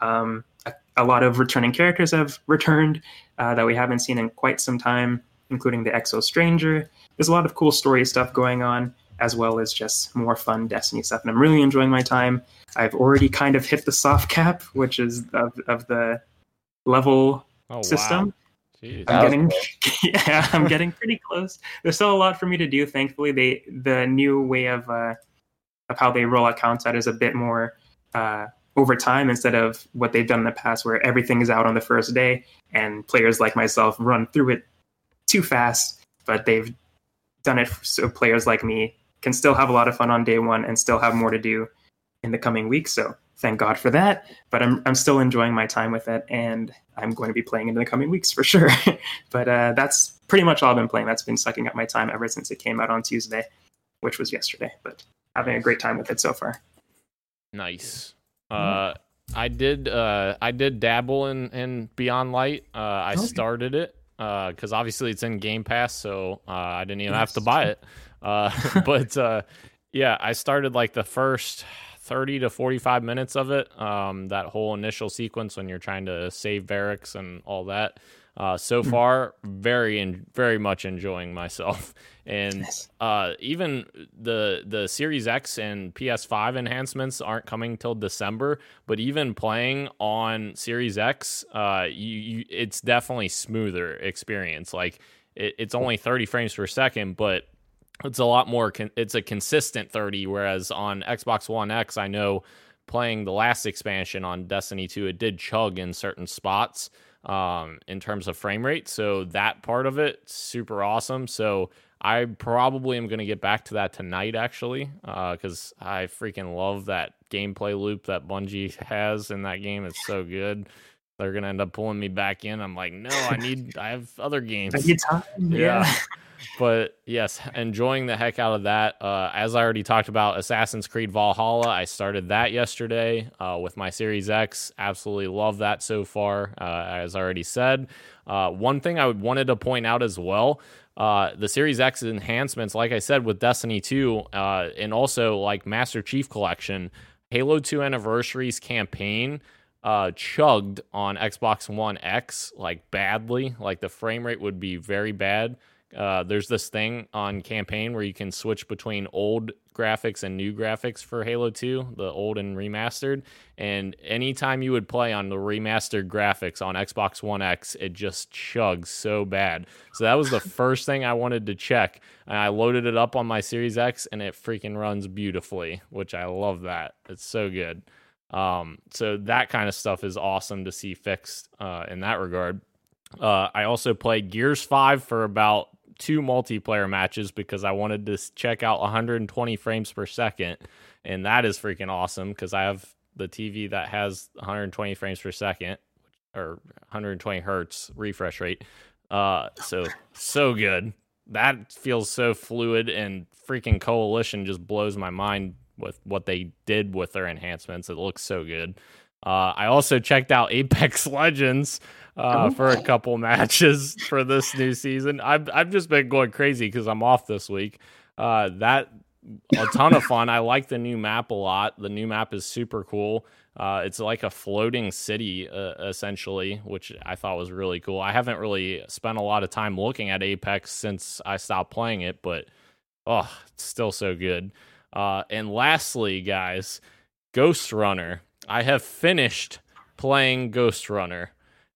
Um, a, a, lot of returning characters have returned uh, that we haven't seen in quite some time, including the Exo Stranger. There's a lot of cool story stuff going on, as well as just more fun Destiny stuff, and I'm really enjoying my time. I've already kind of hit the soft cap, which is of, of the level oh, system. Wow. Jeez, I'm getting cool. yeah, I'm getting pretty close. There's still a lot for me to do. Thankfully, they the new way of uh, of how they roll out counts out is a bit more uh, over time instead of what they've done in the past, where everything is out on the first day and players like myself run through it too fast. But they've done it so players like me can still have a lot of fun on day one and still have more to do in the coming weeks. So thank God for that. But I'm I'm still enjoying my time with it, and I'm going to be playing in the coming weeks for sure. but uh, that's pretty much all I've been playing. That's been sucking up my time ever since it came out on Tuesday, which was yesterday. But having a great time with it so far. Nice. Mm-hmm. Uh, I did. Uh, I did dabble in in Beyond Light. Uh, I okay. started it. because obviously it's in Game Pass, so uh, I didn't even have to buy it. Uh, but uh, yeah, I started like the first 30 to 45 minutes of it. Um, that whole initial sequence when you're trying to save Variks and all that. Uh, so far, very in, very much enjoying myself, and uh, even the the Series X and PS5 enhancements aren't coming till December. But even playing on Series X, uh, you, you it's definitely smoother experience. Like it, it's only 30 frames per second, but it's a lot more. Con- it's a consistent 30, whereas on Xbox One X, I know playing the last expansion on Destiny 2, it did chug in certain spots um, in terms of frame rate. So that part of it, super awesome. So I probably am going to get back to that tonight, actually, because uh, I freaking love that gameplay loop that Bungie has in that game. It's so good. They're gonna end up pulling me back in. I'm like, no, I need, I have other games. I time. Yeah. but yes, enjoying the heck out of that. Uh, as I already talked about, Assassin's Creed Valhalla, I started that yesterday uh, with my Series X. Absolutely love that so far, uh, as I already said. Uh, one thing I wanted to point out as well. Uh, the Series X enhancements, like I said, with Destiny 2, uh, and also like Master Chief Collection, Halo 2 Anniversaries campaign uh, chugged on Xbox One X like badly. Like the frame rate would be very bad. Uh, there's this thing on campaign where you can switch between old graphics and new graphics for Halo 2, the old and remastered. And anytime you would play on the remastered graphics on Xbox One X, it just chugs so bad. So that was the first thing I wanted to check. And I loaded it up on my Series X and it freaking runs beautifully, which I love that. It's so good. Um, so that kind of stuff is awesome to see fixed uh, in that regard. Uh, I also played Gears 5 for about two multiplayer matches because I wanted to check out 120 frames per second. And that is freaking awesome because I have the TV that has 120 frames per second or 120 hertz refresh rate. Uh, so, so good. That feels so fluid and freaking coalition just blows my mind with what they did with their enhancements. It looks so good. Uh, I also checked out Apex Legends uh, oh. for a couple matches for this new season. I've I've just been going crazy because I'm off this week. Uh, that a ton of fun. I like the new map a lot. The new map is super cool. Uh, it's like a floating city uh, essentially, which I thought was really cool. I haven't really spent a lot of time looking at Apex since I stopped playing it, but oh, it's still so good. Uh, and lastly, guys, Ghostrunner. I have finished playing Ghostrunner,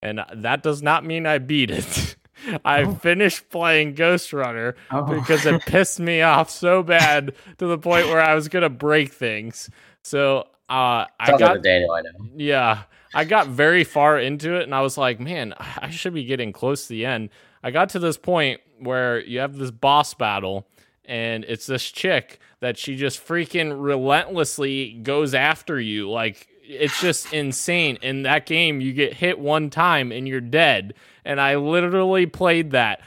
and that does not mean I beat it. I oh. finished playing Ghostrunner oh. because it pissed me off so bad to the point where I was gonna break things. So uh, I got Daniel, I know. Yeah, I got very far into it, and I was like, man, I should be getting close to the end. I got to this point where you have this boss battle, and it's this chick that she just freaking relentlessly goes after you. Like it's just insane. In that game you get hit one time and you're dead. And i literally played that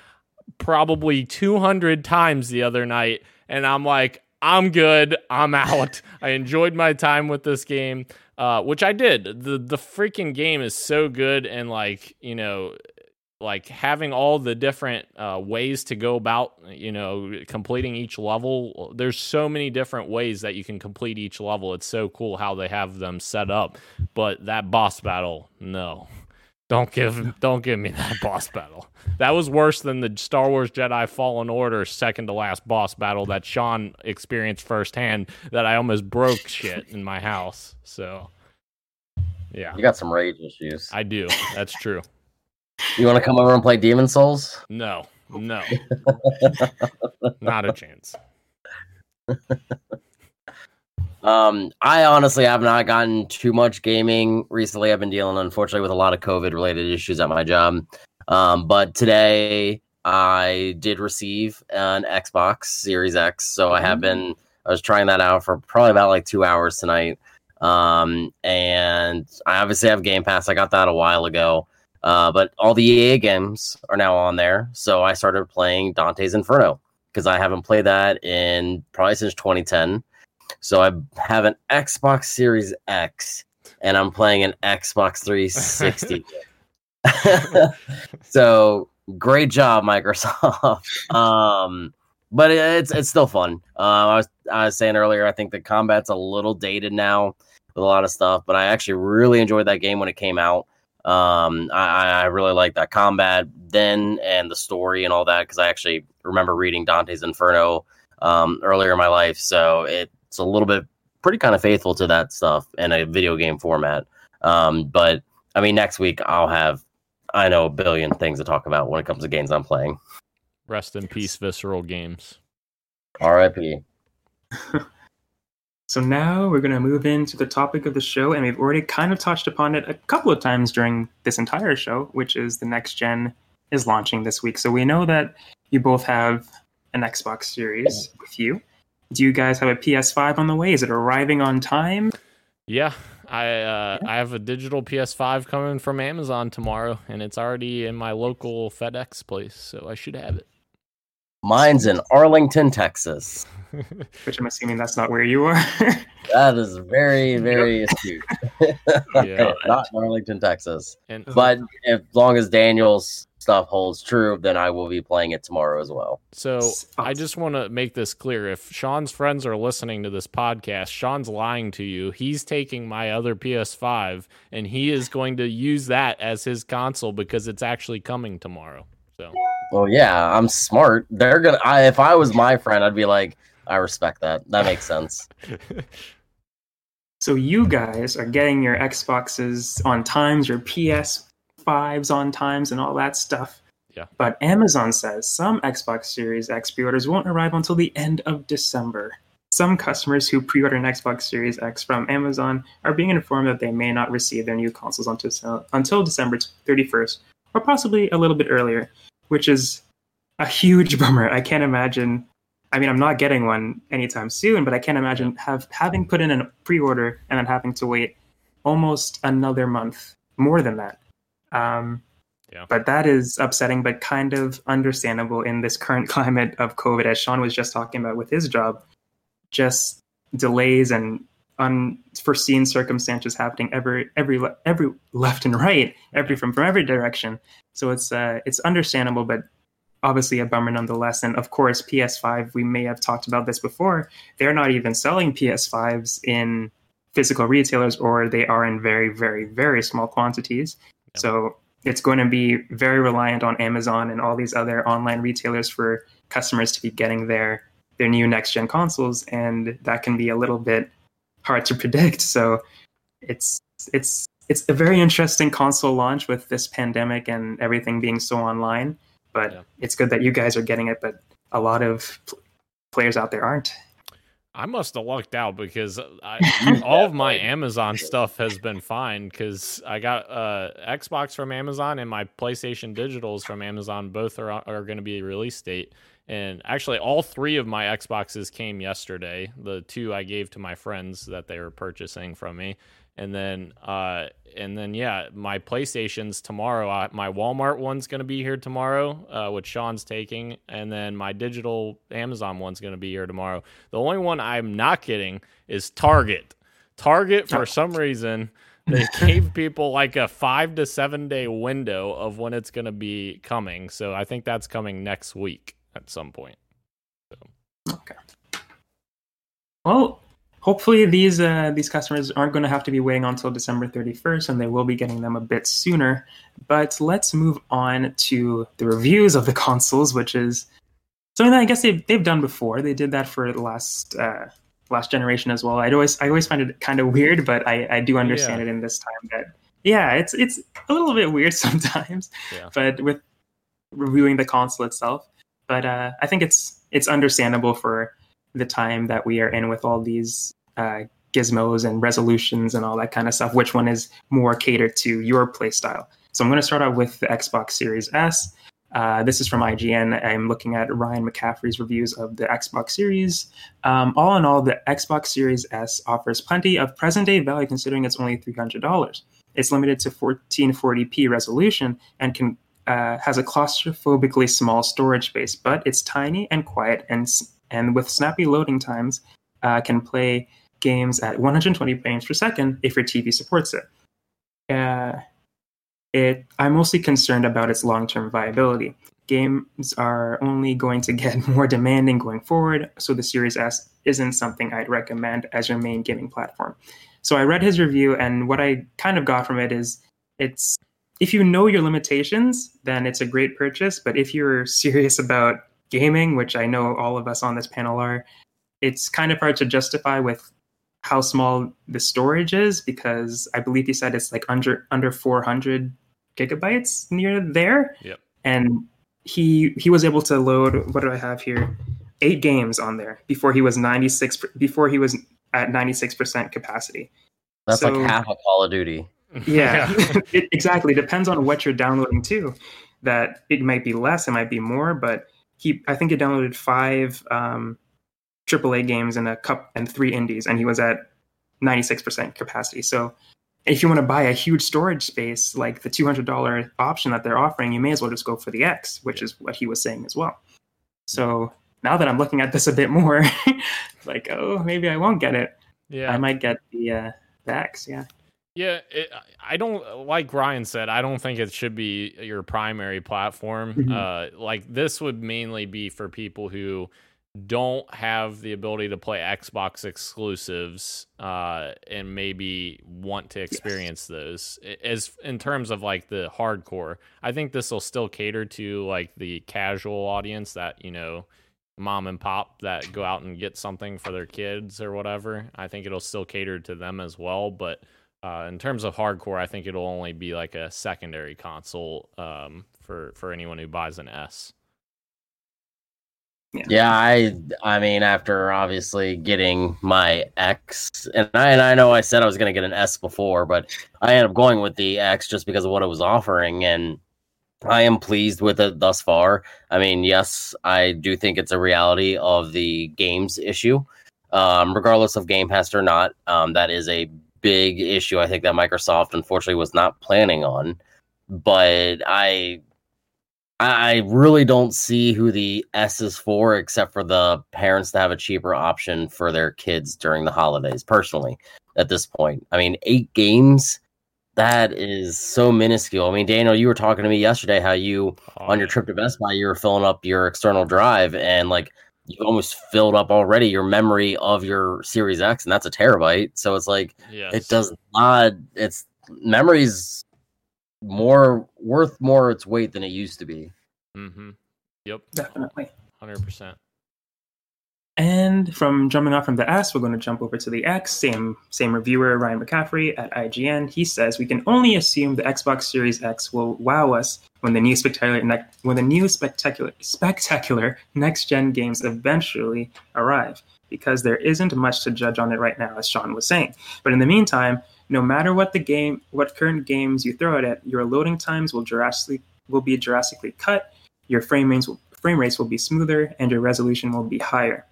probably 200 times the other night. And i'm like i'm good. I'm out. I enjoyed my time with this game uh, which i did. The the freaking game is so good and like you know like having all the different uh, ways to go about you know completing each level there's so many different ways that you can complete each level. It's so cool how they have them set up. But that boss battle no. Don't give don't give me that boss battle. That was worse than the star wars jedi fallen order second to last boss battle that sean experienced firsthand that i almost broke shit in my house. So yeah. You got some rage issues. I do. That's true you want to come over and play Demon's Souls? No, no, not a chance. Um, I honestly have not gotten too much gaming recently. I've been dealing, unfortunately, with a lot of COVID related issues at my job. Um, but today I did receive an Xbox Series X, so I have been. I was trying that out for probably about like two hours tonight. Um, and I obviously have Game Pass. I got that a while ago. Uh, but all the EA games are now on there. So I started playing Dante's Inferno because I haven't played that in probably since 2010. So I have an Xbox Series X and I'm playing an Xbox 360. so great job, Microsoft. um, but it's it's still fun. Uh, I was I was saying earlier, I think the combat's a little dated now with a lot of stuff, but I actually really enjoyed that game when it came out. Um, I, I really like that combat then and the story and all that because I actually remember reading Dante's Inferno um, earlier in my life, so it's a little bit pretty kind of faithful to that stuff in a video game format. Um, but I mean, next week I'll have I know a billion things to talk about when it comes to games I'm playing. Rest in peace, Visceral Games. R.I.P. So now we're going to move into the topic of the show, and we've already kind of touched upon it a couple of times during this entire show, which is the next gen is launching this week. So we know that you both have an Xbox Series with you. Do you guys have a PS5 on the way? Is it arriving on time? Yeah, I uh, I have a digital PS5 coming from Amazon tomorrow, and it's already in my local FedEx place, so I should have it. Mine's in Arlington, Texas. Which I'm assuming that's not where you are. that is very, very astute. Yeah. Not in Arlington, Texas. and But as long as Daniel's stuff holds true, then I will be playing it tomorrow as well. So I just want to make this clear. If Sean's friends are listening to this podcast, Sean's lying to you. He's taking my other PS5 and he is going to use that as his console because it's actually coming tomorrow. So Well, yeah, I'm smart. They're gonna. I, if I was my friend, I'd be like, I respect that. That makes sense. So you guys are getting your Xboxes on times, your PS5s on times, and all that stuff. Yeah. But Amazon says some Xbox Series X pre-orders won't arrive until the end of December. Some customers who pre-order an Xbox Series X from Amazon are being informed that they may not receive their new consoles until until December 31st, or possibly a little bit earlier, which is a huge bummer. I can't imagine I mean, I'm not getting one anytime soon, but I can't imagine have having put in a pre-order and then having to wait almost another month, more than that. Um, Yeah. But that is upsetting, but kind of understandable in this current climate of COVID, as Sean was just talking about with his job. Just delays and unforeseen circumstances happening every every every left and right, every from from every direction. So it's uh, it's understandable, but obviously a bummer nonetheless. And of course, PS5, we may have talked about this before, they're not even selling PS5s in physical retailers or they are in very, very, very small quantities. So it's going to be very reliant on Amazon and all these other online retailers for customers to be getting their their new next gen consoles and that can be a little bit hard to predict so it's it's it's a very interesting console launch with this pandemic and everything being so online but Yeah. it's good that you guys are getting it but a lot of pl- players out there aren't I must have lucked out because I, all of my Amazon stuff has been fine because I got uh, Xbox from Amazon and my PlayStation Digitals from Amazon. Both are are going to be release date, and actually, all three of my Xboxes came yesterday. The two I gave to my friends that they were purchasing from me, and then uh, and then yeah, my PlayStation's tomorrow. Uh, my Walmart one's going to be here tomorrow, uh, which Sean's taking, and then my digital Amazon one's going to be here tomorrow. The only one I'm not getting is Target. Target, for some reason, they gave people like a five to seven day window of when it's going to be coming. So I think that's coming next week at some point. So. okay well hopefully these uh, these customers aren't going to have to be waiting until december 31st and they will be getting them a bit sooner but let's move on to the reviews of the consoles which is something that i guess they've, they've done before they did that for the last uh, last generation as well i always i always find it kind of weird but i i do understand Yeah. it in this time that yeah it's it's a little bit weird sometimes Yeah. but with reviewing the console itself but uh, I think it's it's understandable for the time that we are in with all these uh, gizmos and resolutions and all that kind of stuff. Which one is more catered to your play style? So I'm going to start out with the Xbox Series S. Uh, this is from IGN. I'm looking at Ryan McCaffrey's reviews of the Xbox Series. Um, all in all, the Xbox Series S offers plenty of present day value considering it's only $300. It's limited to 1440p resolution and can uh, has a claustrophobically small storage space, but it's tiny and quiet, and and with snappy loading times, uh, can play games at 120 frames per second if your TV supports it. Uh, it I'm mostly concerned about its long-term viability. Games are only going to get more demanding going forward, so the Series S isn't something I'd recommend as your main gaming platform. So I read his review, and what I kind of got from it is it's if you know your limitations, then it's a great purchase. But if you're serious about gaming, which I know all of us on this panel are, it's kind of hard to justify with how small the storage is because I believe he said it's like under under 400 gigabytes near there. Yep. And he he was able to load what do I have here? Eight games on there before he was 96 before he was at 96% capacity. That's So- like half a Call of Duty. Yeah, it, exactly. Depends on what you're downloading too. That it might be less, it might be more, but he, I think he downloaded five um, AAA games and a cup and three indies, and he was at 96% capacity. So if you want to buy a huge storage space like the $200 option that they're offering, you may as well just go for the X, which is what he was saying as well. So now that I'm looking at this a bit more, like, oh, maybe I won't get it. yeah. I might get the uh, the X. Yeah. Yeah, it, I don't like Ryan said. I don't think it should be your primary platform. Mhm. Uh, like this would mainly be for people who don't have the ability to play Xbox exclusives, uh, and maybe want to experience those. As in terms of like the hardcore, I think this will still cater to like the casual audience that you know mom and pop that go out and get something for their kids or whatever. I think it'll still cater to them as well, but uh, in terms of hardcore, I think it'll only be like a secondary console um, for for anyone who buys an S. Yeah, I I mean after obviously getting my X and I and I know I said I was gonna get an S before, but I ended up going with the X just because of what it was offering and I am pleased with it thus far. I mean, yes, I do think it's a reality of the games issue. Um, regardless of Game Pass or not, um, that is a big issue I think that Microsoft unfortunately was not planning on. But I I really don't see who the S is for, except for the parents to have a cheaper option for their kids during the holidays. Personally, at this point, I mean, eight games. That is so minuscule. I mean, Daniel, you were talking to me yesterday how you on your trip to Best Buy, you were filling up your external drive, and like you almost filled up already your memory of your Series X, and that's a terabyte. So it's like Yes. it does not. It's memories more worth more its weight than it used to be. Mm-hmm. Yep. Definitely. Hundred percent. And from jumping off from the S, we're going to jump over to the X. Same same reviewer, Ryan McCaffrey at IGN. He says we can only assume the Xbox Series X will wow us when the new spectacular ne- when the new spectacular spectacular next gen games eventually arrive, because there isn't much to judge on it right now, as Sean was saying. But in the meantime, no matter what the game, what current games you throw it at, your loading times will drastically will be drastically cut. Your frame rates will, frame rates will be smoother, and your resolution will be higher.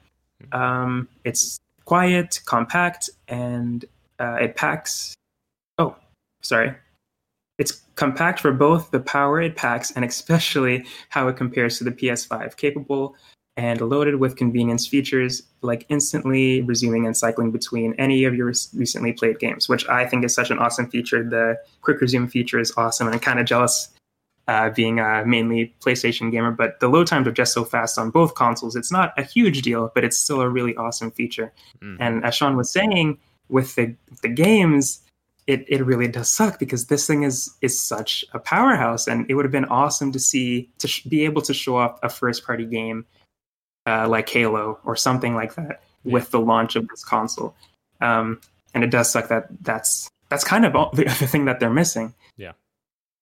Um, it's quiet, compact, and uh, it packs. Oh, sorry. It's compact for both the power it packs and especially how it compares to the PS5, capable and loaded with convenience features like instantly resuming and cycling between any of your recently played games, which I think is such an awesome feature. The quick resume feature is awesome, and I'm kind of jealous uh, being a mainly PlayStation gamer, but the load times are just so fast on both consoles. It's not a huge deal, but it's still a really awesome feature. Mhm. And as Sean was saying, with the the games, it, it really does suck because this thing is is such a powerhouse, and it would have been awesome to see to sh- be able to show off a first party game uh, like Halo or something like that with the launch of this console. Um, and it does suck that that's that's kind of all, the other thing that they're missing. Yeah.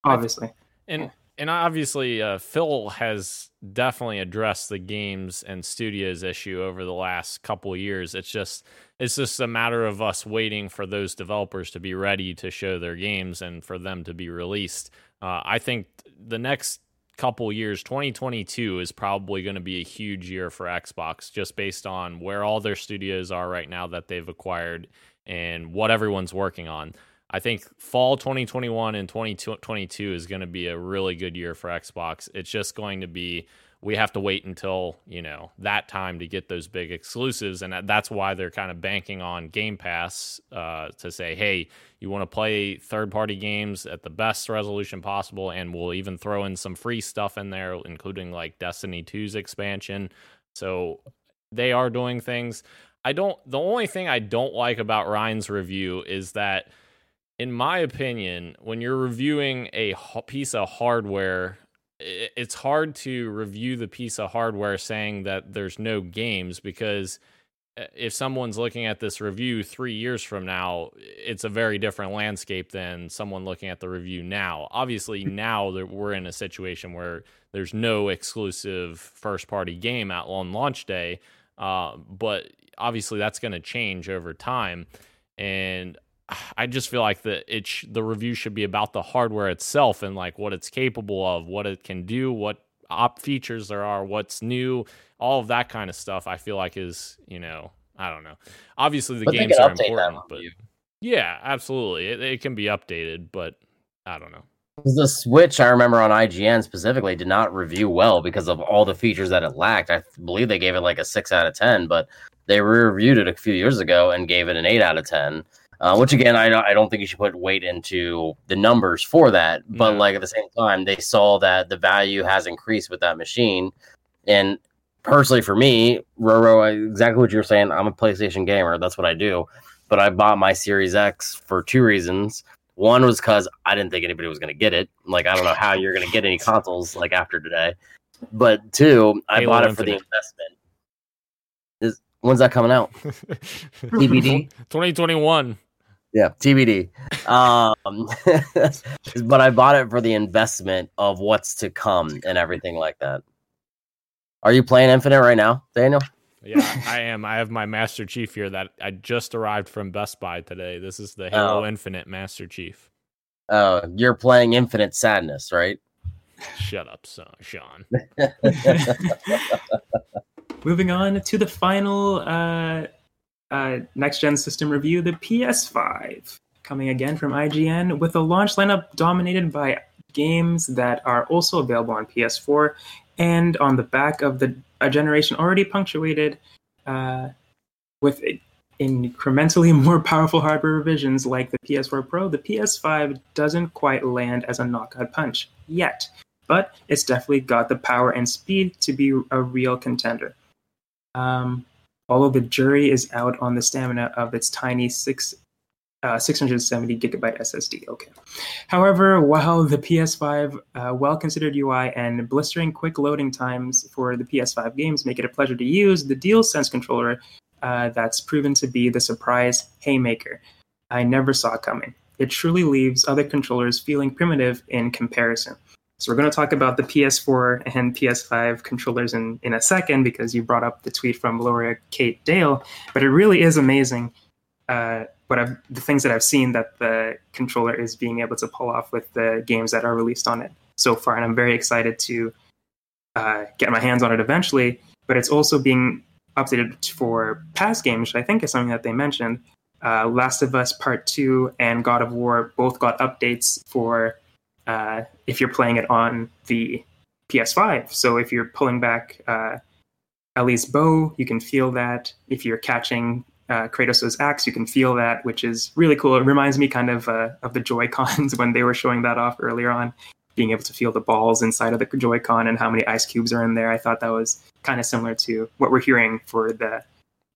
obviously. And and obviously uh, Phil has definitely addressed the games and studios issue over the last couple of years. It's just it's just a matter of us waiting for those developers to be ready to show their games and for them to be released. Uh, I think the next couple years 2022 is probably going to be a huge year for Xbox just based on where all their studios are right now that they've acquired and what everyone's working on. I think fall 2021 and 2022 is going to be a really good year for Xbox. It's just going to be we have to wait until you know that time to get those big exclusives and that's why they're kind of banking on game pass uh, to say hey you want to play third party games at the best resolution possible and we'll even throw in some free stuff in there including like destiny 2's expansion so they are doing things i don't the only thing i don't like about ryan's review is that in my opinion when you're reviewing a piece of hardware it's hard to review the piece of hardware saying that there's no games because uh, if someone's looking at this review three years from now, it's a very different landscape than someone looking at the review now. Obviously, now that we're in a situation where there's no exclusive first party game out on launch day, uh, but obviously that's going to change over time. And I just feel like the it sh- the review should be about the hardware itself and like what it's capable of, what it can do, what op features there are, what's new, all of that kind of stuff. I feel like is you know I don't know. Obviously the but games are important, but yeah, absolutely, it, it can be updated, but I don't know. The Switch, I remember on IGN specifically, did not review well because of all the features that it lacked. I believe they gave it like a six out of ten, but they reviewed it a few years ago and gave it an eight out of ten. Uh, which again, I don't, I don't think you should put weight into the numbers for that. But no. like at the same time, they saw that the value has increased with that machine. And personally, for me, Roro, exactly what you're saying. I'm a PlayStation gamer. That's what I do. But I bought my Series X for two reasons. One was because I didn't think anybody was going to get it. Like I don't know how you're going to get any consoles like after today. But two, I Halo bought it Infinite. for the investment. Is when's that coming out? TBD. 2021. Yeah, TBD. Um, but I bought it for the investment of what's to come and everything like that. Are you playing Infinite right now, Daniel? Yeah, I am. I have my Master Chief here that I just arrived from Best Buy today. This is the Halo oh. Infinite Master Chief. Oh, you're playing Infinite Sadness, right? Shut up, son, Sean. Moving on to the final uh, uh, next gen system review, the PS5, coming again from IGN with a launch lineup dominated by games that are also available on PS4 and on the back of the a generation already punctuated uh, with incrementally more powerful hardware revisions like the PS4 Pro, the PS5 doesn't quite land as a knockout punch yet, but it's definitely got the power and speed to be a real contender. Um, although the jury is out on the stamina of its tiny six, uh, 670 gigabyte SSD. Okay. However, while the PS5 uh, well considered UI and blistering quick loading times for the PS5 games make it a pleasure to use, the DualSense controller uh, that's proven to be the surprise haymaker I never saw coming. It truly leaves other controllers feeling primitive in comparison. So we're going to talk about the PS4 and PS5 controllers in, in a second because you brought up the tweet from Laura Kate Dale. But it really is amazing uh, what I've, the things that I've seen that the controller is being able to pull off with the games that are released on it so far. And I'm very excited to uh, get my hands on it eventually. But it's also being updated for past games, which I think is something that they mentioned. Uh, Last of Us Part 2 and God of War both got updates for uh, if you're playing it on the PS5. So if you're pulling back uh, Ellie's bow, you can feel that. If you're catching uh, Kratos' axe, you can feel that, which is really cool. It reminds me kind of uh, of the Joy Cons when they were showing that off earlier on, being able to feel the balls inside of the Joy Con and how many ice cubes are in there. I thought that was kind of similar to what we're hearing for the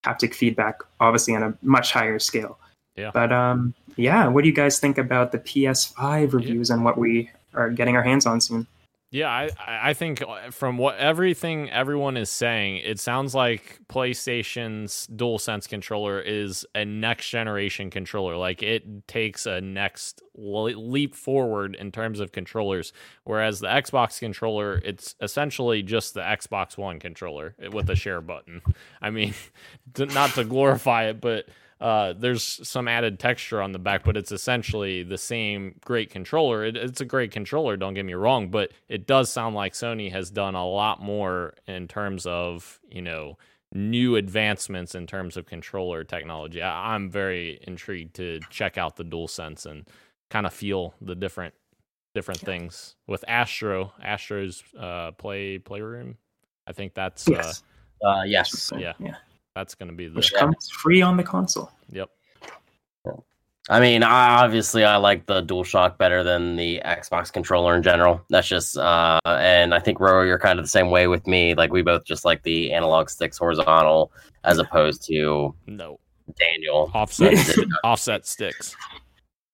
haptic feedback, obviously on a much higher scale. Yeah. But um, yeah, what do you guys think about the PS5 reviews yeah. and what we are getting our hands on soon? Yeah, I I think uh, from what everything everyone is saying, it sounds like PlayStation's DualSense controller is a next generation controller. Like it takes a next leap forward in terms of controllers, whereas the Xbox controller, it's essentially just the Xbox One controller with a share button. I mean, not to glorify it, but uh, there's some added texture on the back, but it's essentially the same great controller. It, it's a great controller, don't get me wrong, but it does sound like Sony has done a lot more in terms of, you know, new advancements in terms of controller technology. I, am very intrigued to check out the DualSense and kind of feel the different different things with Astro, Astro's uh, play playroom I think that's uh, Yes. Uh, yes. yeah. Yeah. That's going to be the Which comes free on the console. yep. I mean, I, obviously, I like the DualShock better than the Xbox controller in general. That's just, uh, and I think Ro, you're kind of the same way with me. Like we both just like the analog sticks horizontal as opposed to No Daniel. offset offset sticks.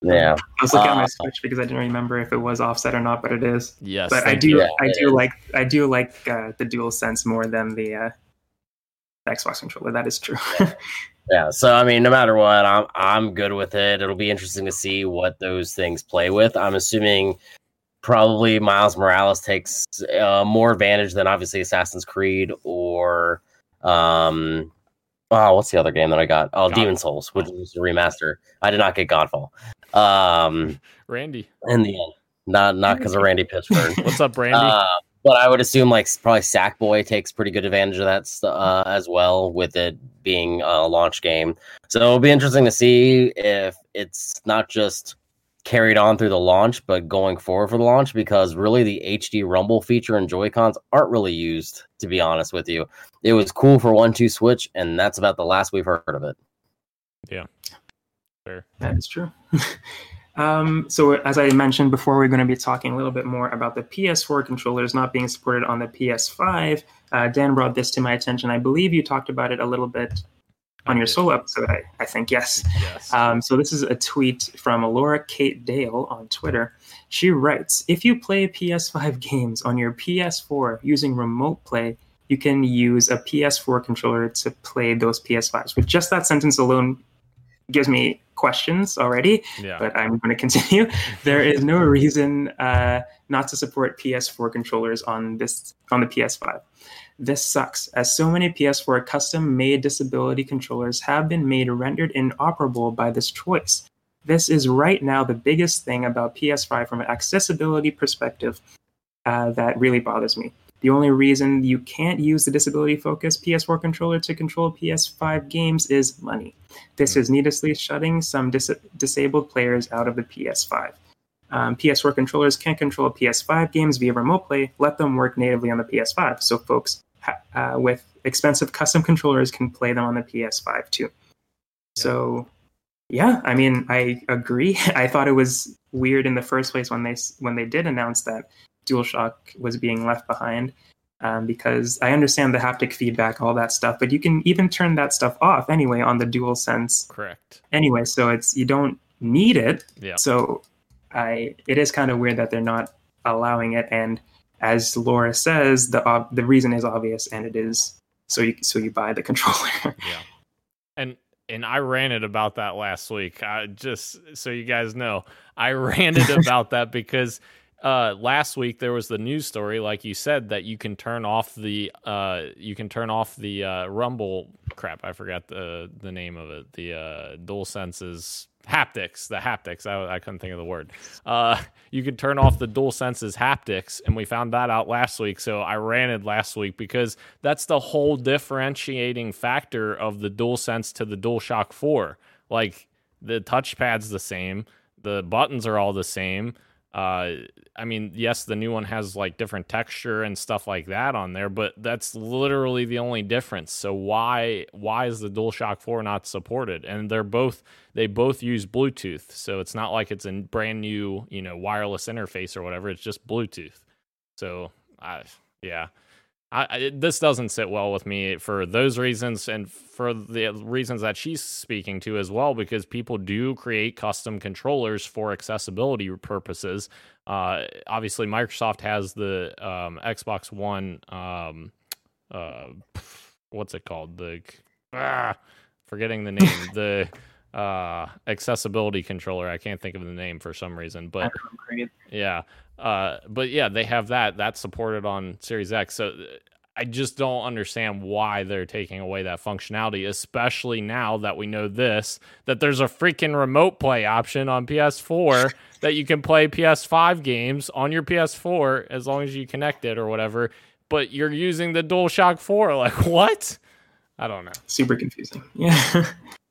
Yeah, I was looking at my Uh, Switch because I didn't remember if it was offset or not, but it is. Yes, but I do, you. Yeah, I do is. like, I do like uh, the Dual Sense more than the uh, Xbox controller. That is true. yeah. So I mean, no matter what, I'm I'm good with it. It'll be interesting to see what those things play with. I'm assuming probably Miles Morales takes uh, more advantage than obviously Assassin's Creed or um. Oh, what's the other game that I got? Oh, God- Demon's Souls, which is a remaster. I did not get Godfall. Um, Randy, in the end, not not because of Randy Pitchford. what's up, Randy? Uh, but I would assume like probably Sackboy takes pretty good advantage of that uh, as well, with it being a launch game. So it'll be interesting to see if it's not just carried on through the launch, but going forward for the launch, because really the HD Rumble feature and Joy Cons aren't really used. To be honest with you, it was cool for 1-2-Switch, and that's about the last we've heard of it. Yeah, Fair. That is true. um, so, as I mentioned before, we're going to be talking a little bit more about the PS4 controllers not being supported on the PS5. Uh, Dan brought this to my attention. I believe you talked about it a little bit on your solo episode. I, I think yes. Yes. Um, so this is a tweet from Laura Kate Dale on Twitter. She writes, "If you play PS5 games on your PS4 using Remote Play, you can use a PS4 controller to play those PS5s." With just that sentence alone, gives me questions already. yeah. But I'm going to continue. there is no reason uh, not to support PS4 controllers on this on the PS5. This sucks, as so many PS4 custom-made disability controllers have been made rendered inoperable by this choice. This is right now the biggest thing about PS5 from an accessibility perspective uh, that really bothers me. The only reason you can't use the disability focused PS4 controller to control PS5 games is money. This is needlessly shutting some dis- disabled players out of the PS5. Um, PS4 controllers can't control PS5 games via remote play. Let them work natively on the PS5, so folks ha- uh, with expensive custom controllers can play them on the PS5 too. So, yeah, I mean, I agree. I thought it was weird in the first place when they when they did announce that DualShock was being left behind. Um, because I understand the haptic feedback, all that stuff, but you can even turn that stuff off anyway on the DualSense Correct. anyway. So it's you don't need it. Yeah. So I it is kind of weird that they're not allowing it. And as Laura says, the ob- the reason is obvious, and it is so you so you buy the controller. Yeah. And and I ranted about that last week. I just so you guys know, I ranted about that because uh last week there was the news story like you said that you can turn off the uh you can turn off the uh rumble crap i forgot the the name of it the uh dual senses haptics the haptics I, I couldn't think of the word. Uh you could turn off the dual senses haptics and we found that out last week so i ranted last week because that's the whole differentiating factor of the dual sense to the dual shock 4 like the touchpad's the same the buttons are all the same uh i mean yes the new one has like different texture and stuff like that on there but that's literally the only difference. So why why is the DualShock 4 not supported? And they're both they both use bluetooth so it's not like it's a brand new you know wireless interface or whatever it's just bluetooth. So i yeah I, this doesn't sit well with me for those reasons and for the reasons that she's speaking to as well because people do create custom controllers for accessibility purposes. Uh, obviously microsoft has the um, xbox one um, uh, what's it called? The ah, forgetting the name. The uh, accessibility controller. I can't think of the name for some reason but yeah. Uh, but yeah, they have that. That's supported on Series X. So uh, I just don't understand why they're taking away that functionality, especially now that we know this that there's a freaking remote play option on PS4 that you can play PS5 games on your PS4 as long as you connect it or whatever. But you're using the DualShock 4. Like, what? I don't know. Super confusing. Yeah.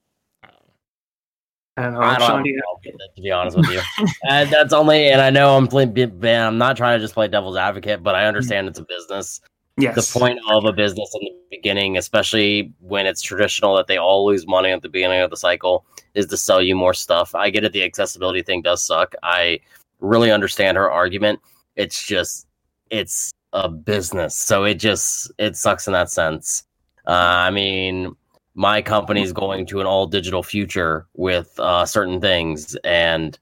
I don't know. I don't Sean, do a you- problem with it, to be honest with you. and that's only, and I know I'm playing. I'm not trying to just play devil's advocate, but I understand it's a business. Yes. the point of a business in the beginning, especially when it's traditional that they all lose money at the beginning of the cycle, is to sell you more stuff. I get it; the accessibility thing does suck. I really understand her argument. It's just it's a business, so it just it sucks in that sense. Uh, I mean, my company's going to an all digital future with uh, certain things, and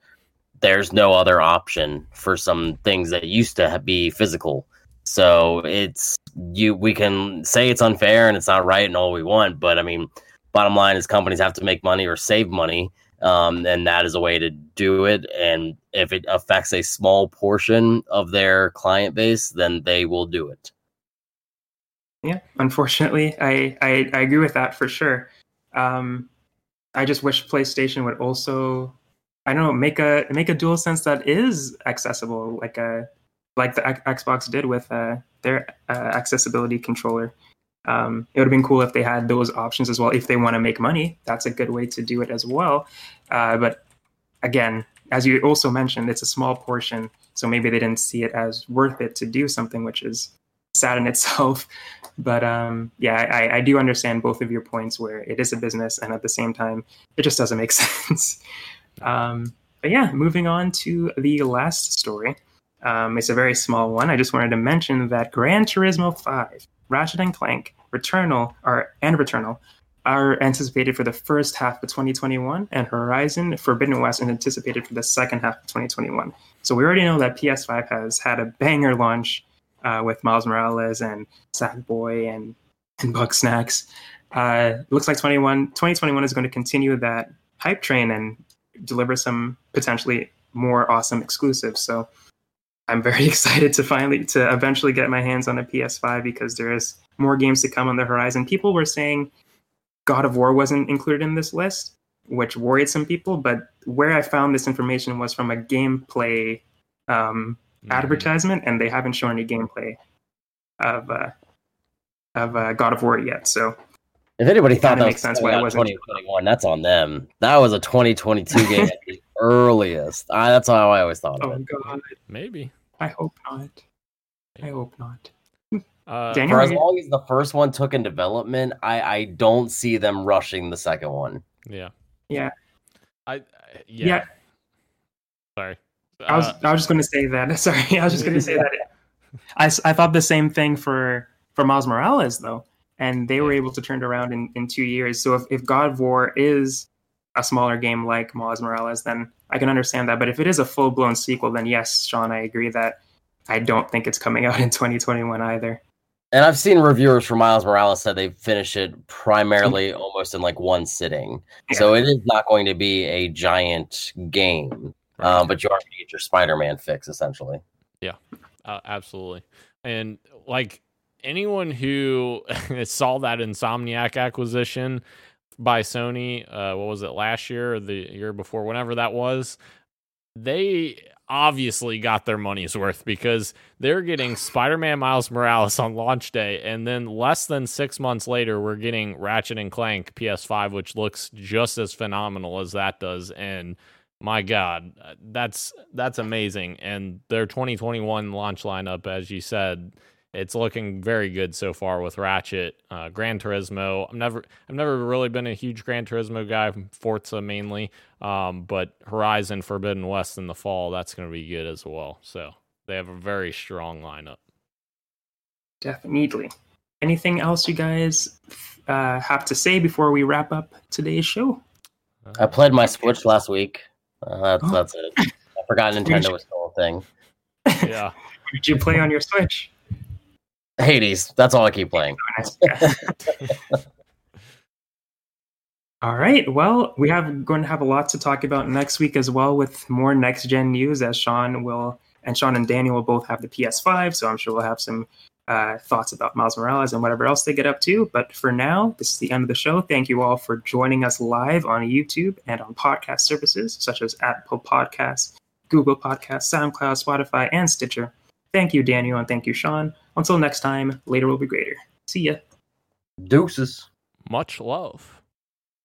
there's no other option for some things that used to be physical. So it's you. We can say it's unfair and it's not right and all we want, but I mean, bottom line is companies have to make money or save money, um, and that is a way to do it. And if it affects a small portion of their client base, then they will do it. Yeah, unfortunately, I, I, I agree with that for sure. Um, I just wish PlayStation would also, I don't know, make a make a dual sense that is accessible, like a like the X- Xbox did with uh, their uh, accessibility controller. Um, it would have been cool if they had those options as well. If they want to make money, that's a good way to do it as well. Uh, but again, as you also mentioned, it's a small portion, so maybe they didn't see it as worth it to do something, which is sad in itself. But um, yeah, I, I do understand both of your points where it is a business, and at the same time, it just doesn't make sense. um, but yeah, moving on to the last story. Um, it's a very small one. I just wanted to mention that Gran Turismo 5, Ratchet and Clank, Returnal, are, and Returnal are anticipated for the first half of 2021, and Horizon Forbidden West is anticipated for the second half of 2021. So we already know that PS5 has had a banger launch uh, with Miles Morales and Sackboy and and Bugsnax. Uh, looks like 21, 2021 is going to continue that hype train and deliver some potentially more awesome exclusives. So I'm very excited to finally to eventually get my hands on a PS5 because there is more games to come on the horizon. People were saying God of War wasn't included in this list, which worried some people. But where I found this information was from a gameplay um, Mhm. advertisement, and they haven't shown any gameplay of uh, of uh, God of War yet. So If anybody thought Kinda that makes sense why it wasn't. 2021, that's on them. That was a 2022 game at the earliest. I, that's how I always thought of oh it. god, Maybe. I hope not. I hope not. Uh, Daniel, For as long as the first one took in development, I, I don't see them rushing the second one. yeah. Yeah. I. I- Yeah. Yeah. Sorry. I was Uh, I was just going to say that. Sorry, I was just going to say that. I, I thought the same thing for for Miles Morales though, and they were able to turn it around in, in two years. So if, if God of War is a smaller game like Miles Morales, then I can understand that. But if it is a full blown sequel, then yes, Sean, I agree that I don't think it's coming out in 2021 either. And I've seen reviewers for Miles Morales said they finish it primarily almost in like one sitting. So it is not going to be a giant game, um, but you are going to get your Spider-Man fix essentially. Uh, absolutely. And like anyone who saw that Insomniac acquisition by Sony, uh, what was it last year or the year before, whenever that was, they obviously got their money's worth because they're getting Spider-Man Miles Morales on launch day, and then less than six months later, we're getting Ratchet and Clank PS5, which looks just as phenomenal as that does, and my god that's that's amazing and their 2021 launch lineup as you said it's looking very good so far with ratchet uh, gran turismo i'm never i've never really been a huge gran turismo guy forza mainly um, but horizon forbidden west in the fall that's going to be good as well so they have a very strong lineup Definitely. Anything else you guys uh, have to say before we wrap up today's show? I played my Switch last week. Uh, that's Oh. that's it. I forgot Nintendo was still a thing. yeah Did you play on your Switch? Hades. That's all I keep playing. All right. Well, we have going to have a lot to talk about next week as well with more next gen news as Sean will and Sean and Daniel will both have the PS5, so I'm sure we'll have some uh, thoughts about Miles Morales and whatever else they get up to. But for now, this is the end of the show. Thank you all for joining us live on YouTube and on podcast services such as Apple Podcasts, Google Podcasts, SoundCloud, Spotify, and Stitcher. Thank you, Daniel, and thank you, Sean. Until next time, later will be greater. See ya. Deuces. much love